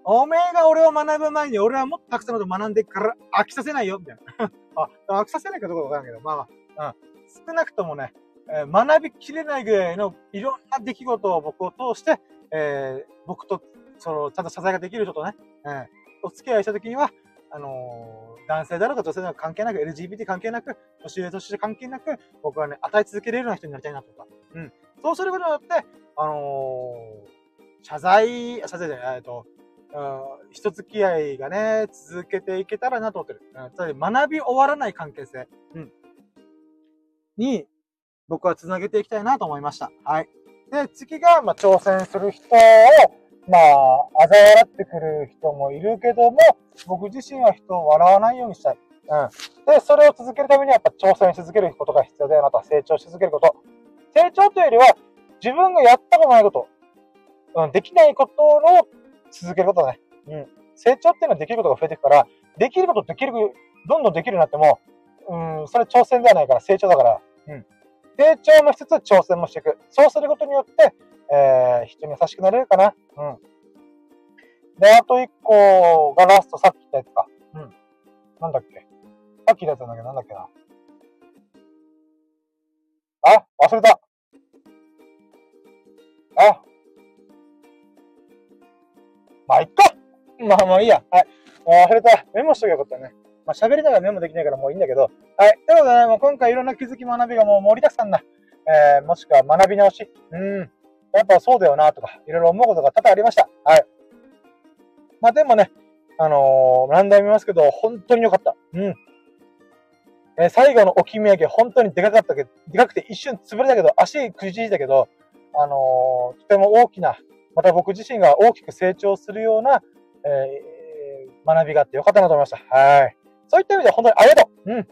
おめえが俺を学ぶ前に俺はもっとたくさんのこと学んでいくから飽きさせないよ、みたいな。あ、飽きさせないかどうかわからんけど、まあまあ、うん。少なくともね、えー、学びきれないぐらいのいろんな出来事を僕を通して、えー、僕と、その、ちゃんと謝罪ができる人とね、えー、お付き合いしたときには、あのー、男性だろうか女性だろうか関係なく、LGBT 関係なく、年上年下関係なく、僕はね、与え続けれるような人になりたいなとか。うん。そうすることによって、あのー、謝罪、謝罪じゃない、えっと、うん、人付き合いがね、続けていけたらなと思ってる。うん、つまり学び終わらない関係性、うん、に、僕は繋げていきたいなと思いました。はい。で、次が、まあ、挑戦する人を、まあ、嘲笑ってくる人もいるけども、僕自身は人を笑わないようにしたい。うん。で、それを続けるためにはやっぱ挑戦し続けることが必要だよなと、成長し続けること。成長というよりは、自分がやったことないこと、うん、できないことを続けることだね。うん。成長っていうのはできることが増えていくから、できることできる、どんどんできるようになっても、うん、それ挑戦ではないから成長だから、うん。成長もしつつ挑戦もしていく。そうすることによって、えー、人に優しくなれるかな。うん。で、あと一個がラスト、さっき言ったやつか。うん。なんだっけ？さっき言ったやつなんだけど、なんだっけな？あ忘れた。あまあ、いっかまあまあいいや。はい。忘れた。メモしときゃよかったね。まあ、喋りながらメモできないからもういいんだけど。はい。ということでね、もう今回いろんな気づき学びがもう盛りだくさんな。えー、もしくは学び直し。うん。やっぱそうだよなとか、いろいろ思うことが多々ありました。はい。まあでもね、あのー、何度も見ますけど、本当に良かった。うん。えー、最後の置き土産、本当にでかかったけど、でかくて一瞬潰れたけど、足くじいたけど、あのー、とても大きな、また僕自身が大きく成長するような、えー、学びがあってよかったなと思いました。はい。そういった意味では本当にありがとう。うん。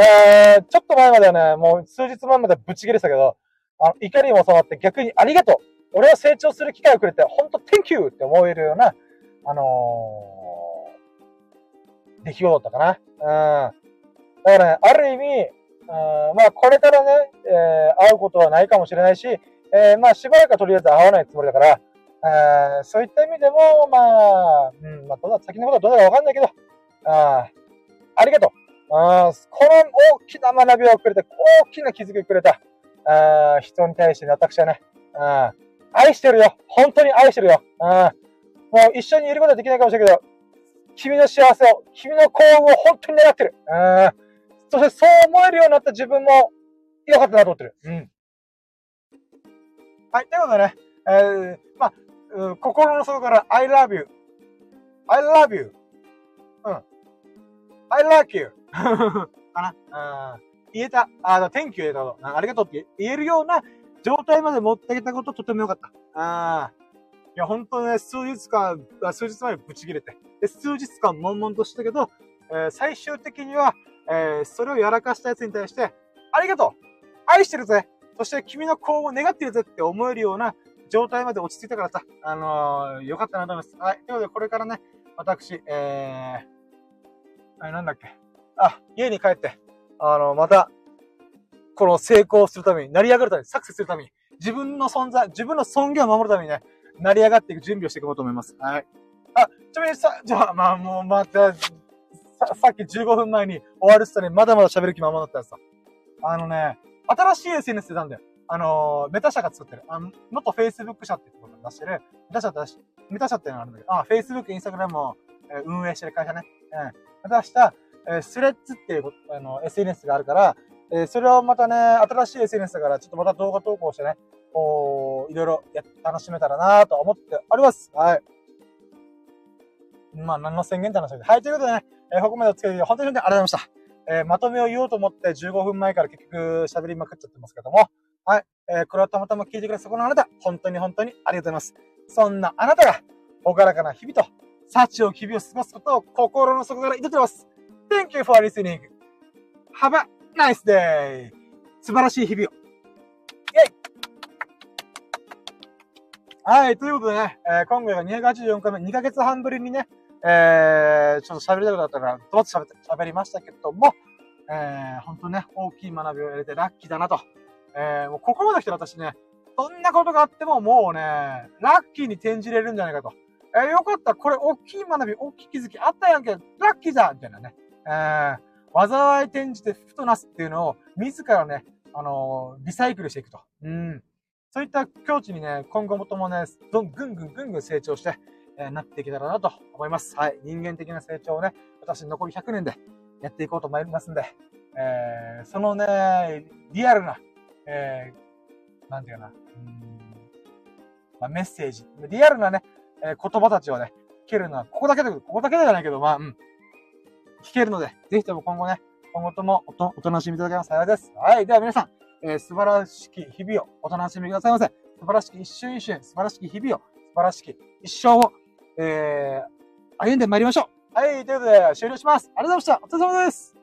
えー、ちょっと前まではね、もう数日前までぶち切れてたけど、あの、怒りも収まって逆にありがとう俺は成長する機会をくれて、本当 Thank you! って思えるような、あのー、出来事だったかな。うん。だからね、ある意味、うん、まあ、これからね、えー、会うことはないかもしれないし、えー、まあ、しばらくはとりあえず会わないつもりだから、えー、そういった意味でも、まあ、うん、まあ、どうだ、先のことはどうだかわかんないけど、あありがとう。あこの大きな学びをくれて、大きな気づきをくれた、あ人に対して私はね、あ愛してるよ。本当に愛してるよ。あもう一緒にいることはできないかもしれないけど、君の幸せを、君の幸運を本当に願ってる。あそしてそう思えるようになった自分も良かったなと思ってる。うん。はい、ということでね、えー、まあ、心の底から I love you. I love you. うん。I like you. かな。うん。言えた。あ、Thank you 言えたこと。ありがとうって言えるような状態まで持ってあげたこととてもよかった。ああ。いや、本当ね、数日間、数日前にブチ切れて。で、数日間悶々としたけど、えー、最終的には、えー、それをやらかした奴に対して、ありがとう愛してるぜそして君の幸運を願ってるぜって思えるような状態まで落ち着いたからさ、あのー、よかったなと思います。はい。ということで、これからね、私、えー、あれなんだっけ？あ、家に帰って、あの、また、この成功するために、成り上がるために、サクセスするために、自分の存在、自分の尊厳を守るためにね、成り上がっていく準備をしていこうと思います。はい。あ、ちなみにさ、じゃあ、まあもうまた、さ、さっき15分前に終わる人にまだまだ喋る気ままだったやつさ。あのね、新しい SNS 出たんだよ。あのー、メタ社が作ってる。あの、元 Facebook 社っていうところ出してる。メタ社って出し、メタ社ってのがあるんだけど、あ、Facebook、Instagram を、えー、運営してる会社ね。うん。出した、えー、スレッズっていう、あの、SNS があるから、えー、それをまたね、新しい SNS だから、ちょっとまた動画投稿してね、こう、いろいろや、楽しめたらなと思っております。はい。まあ、何の宣言って話で。はい、ということでね、えー、ここまでお付き合い本当に本当にありがとうございました。えー、まとめを言おうと思って15分前から結局喋りまくっちゃってますけども、はい、えー、これをたまたま聞いてくれたそこのあなた、本当に本当にありがとうございます。そんなあなたが、ほがらかな日々と、幸を日々を過ごすことを心の底から祈ってます。Thank you for listening. Have a nice day. 素晴らしい日々を。イェイはい、ということでね、えー、今回が284回目、2ヶ月半ぶりにね、えー、ちょっと喋りたくなったから、ドバッと喋って、喋りましたけども、えー、ほんとね、大きい学びを得れてラッキーだなと。えー、もうここまで来て私ね、どんなことがあってももうね、ラッキーに転じれるんじゃないかと。えー、よかった、これ大きい学び、大きい気づきあったやんけ、ラッキーだみたいなね。えー、災い転じて福となすっていうのを、自らね、あのー、リサイクルしていくと。うん。そういった境地にね、今後もともね、どんぐんぐんぐんぐん成長して、えー、なっていけたらなと思います。はい。人間的な成長をね、私残り100年でやっていこうと思いますんで、えー、そのね、リアルな、えー、なんていうかな、うんまあ、メッセージ、リアルなね、えー、言葉たちをね、聞けるのは、ここだけで、ここだけじゃないけど、まあ、うん、聞けるので、ぜひとも今後ね、今後ともおとお楽しみいただけます幸いです。はい。では皆さん、えー、素晴らしき日々をお楽しみくださいませ。素晴らしき一瞬一瞬、素晴らしき日々を、素晴らしき一生を、えー、歩んで参りましょう。はい、ということで終了します。ありがとうございました。お疲れ様です。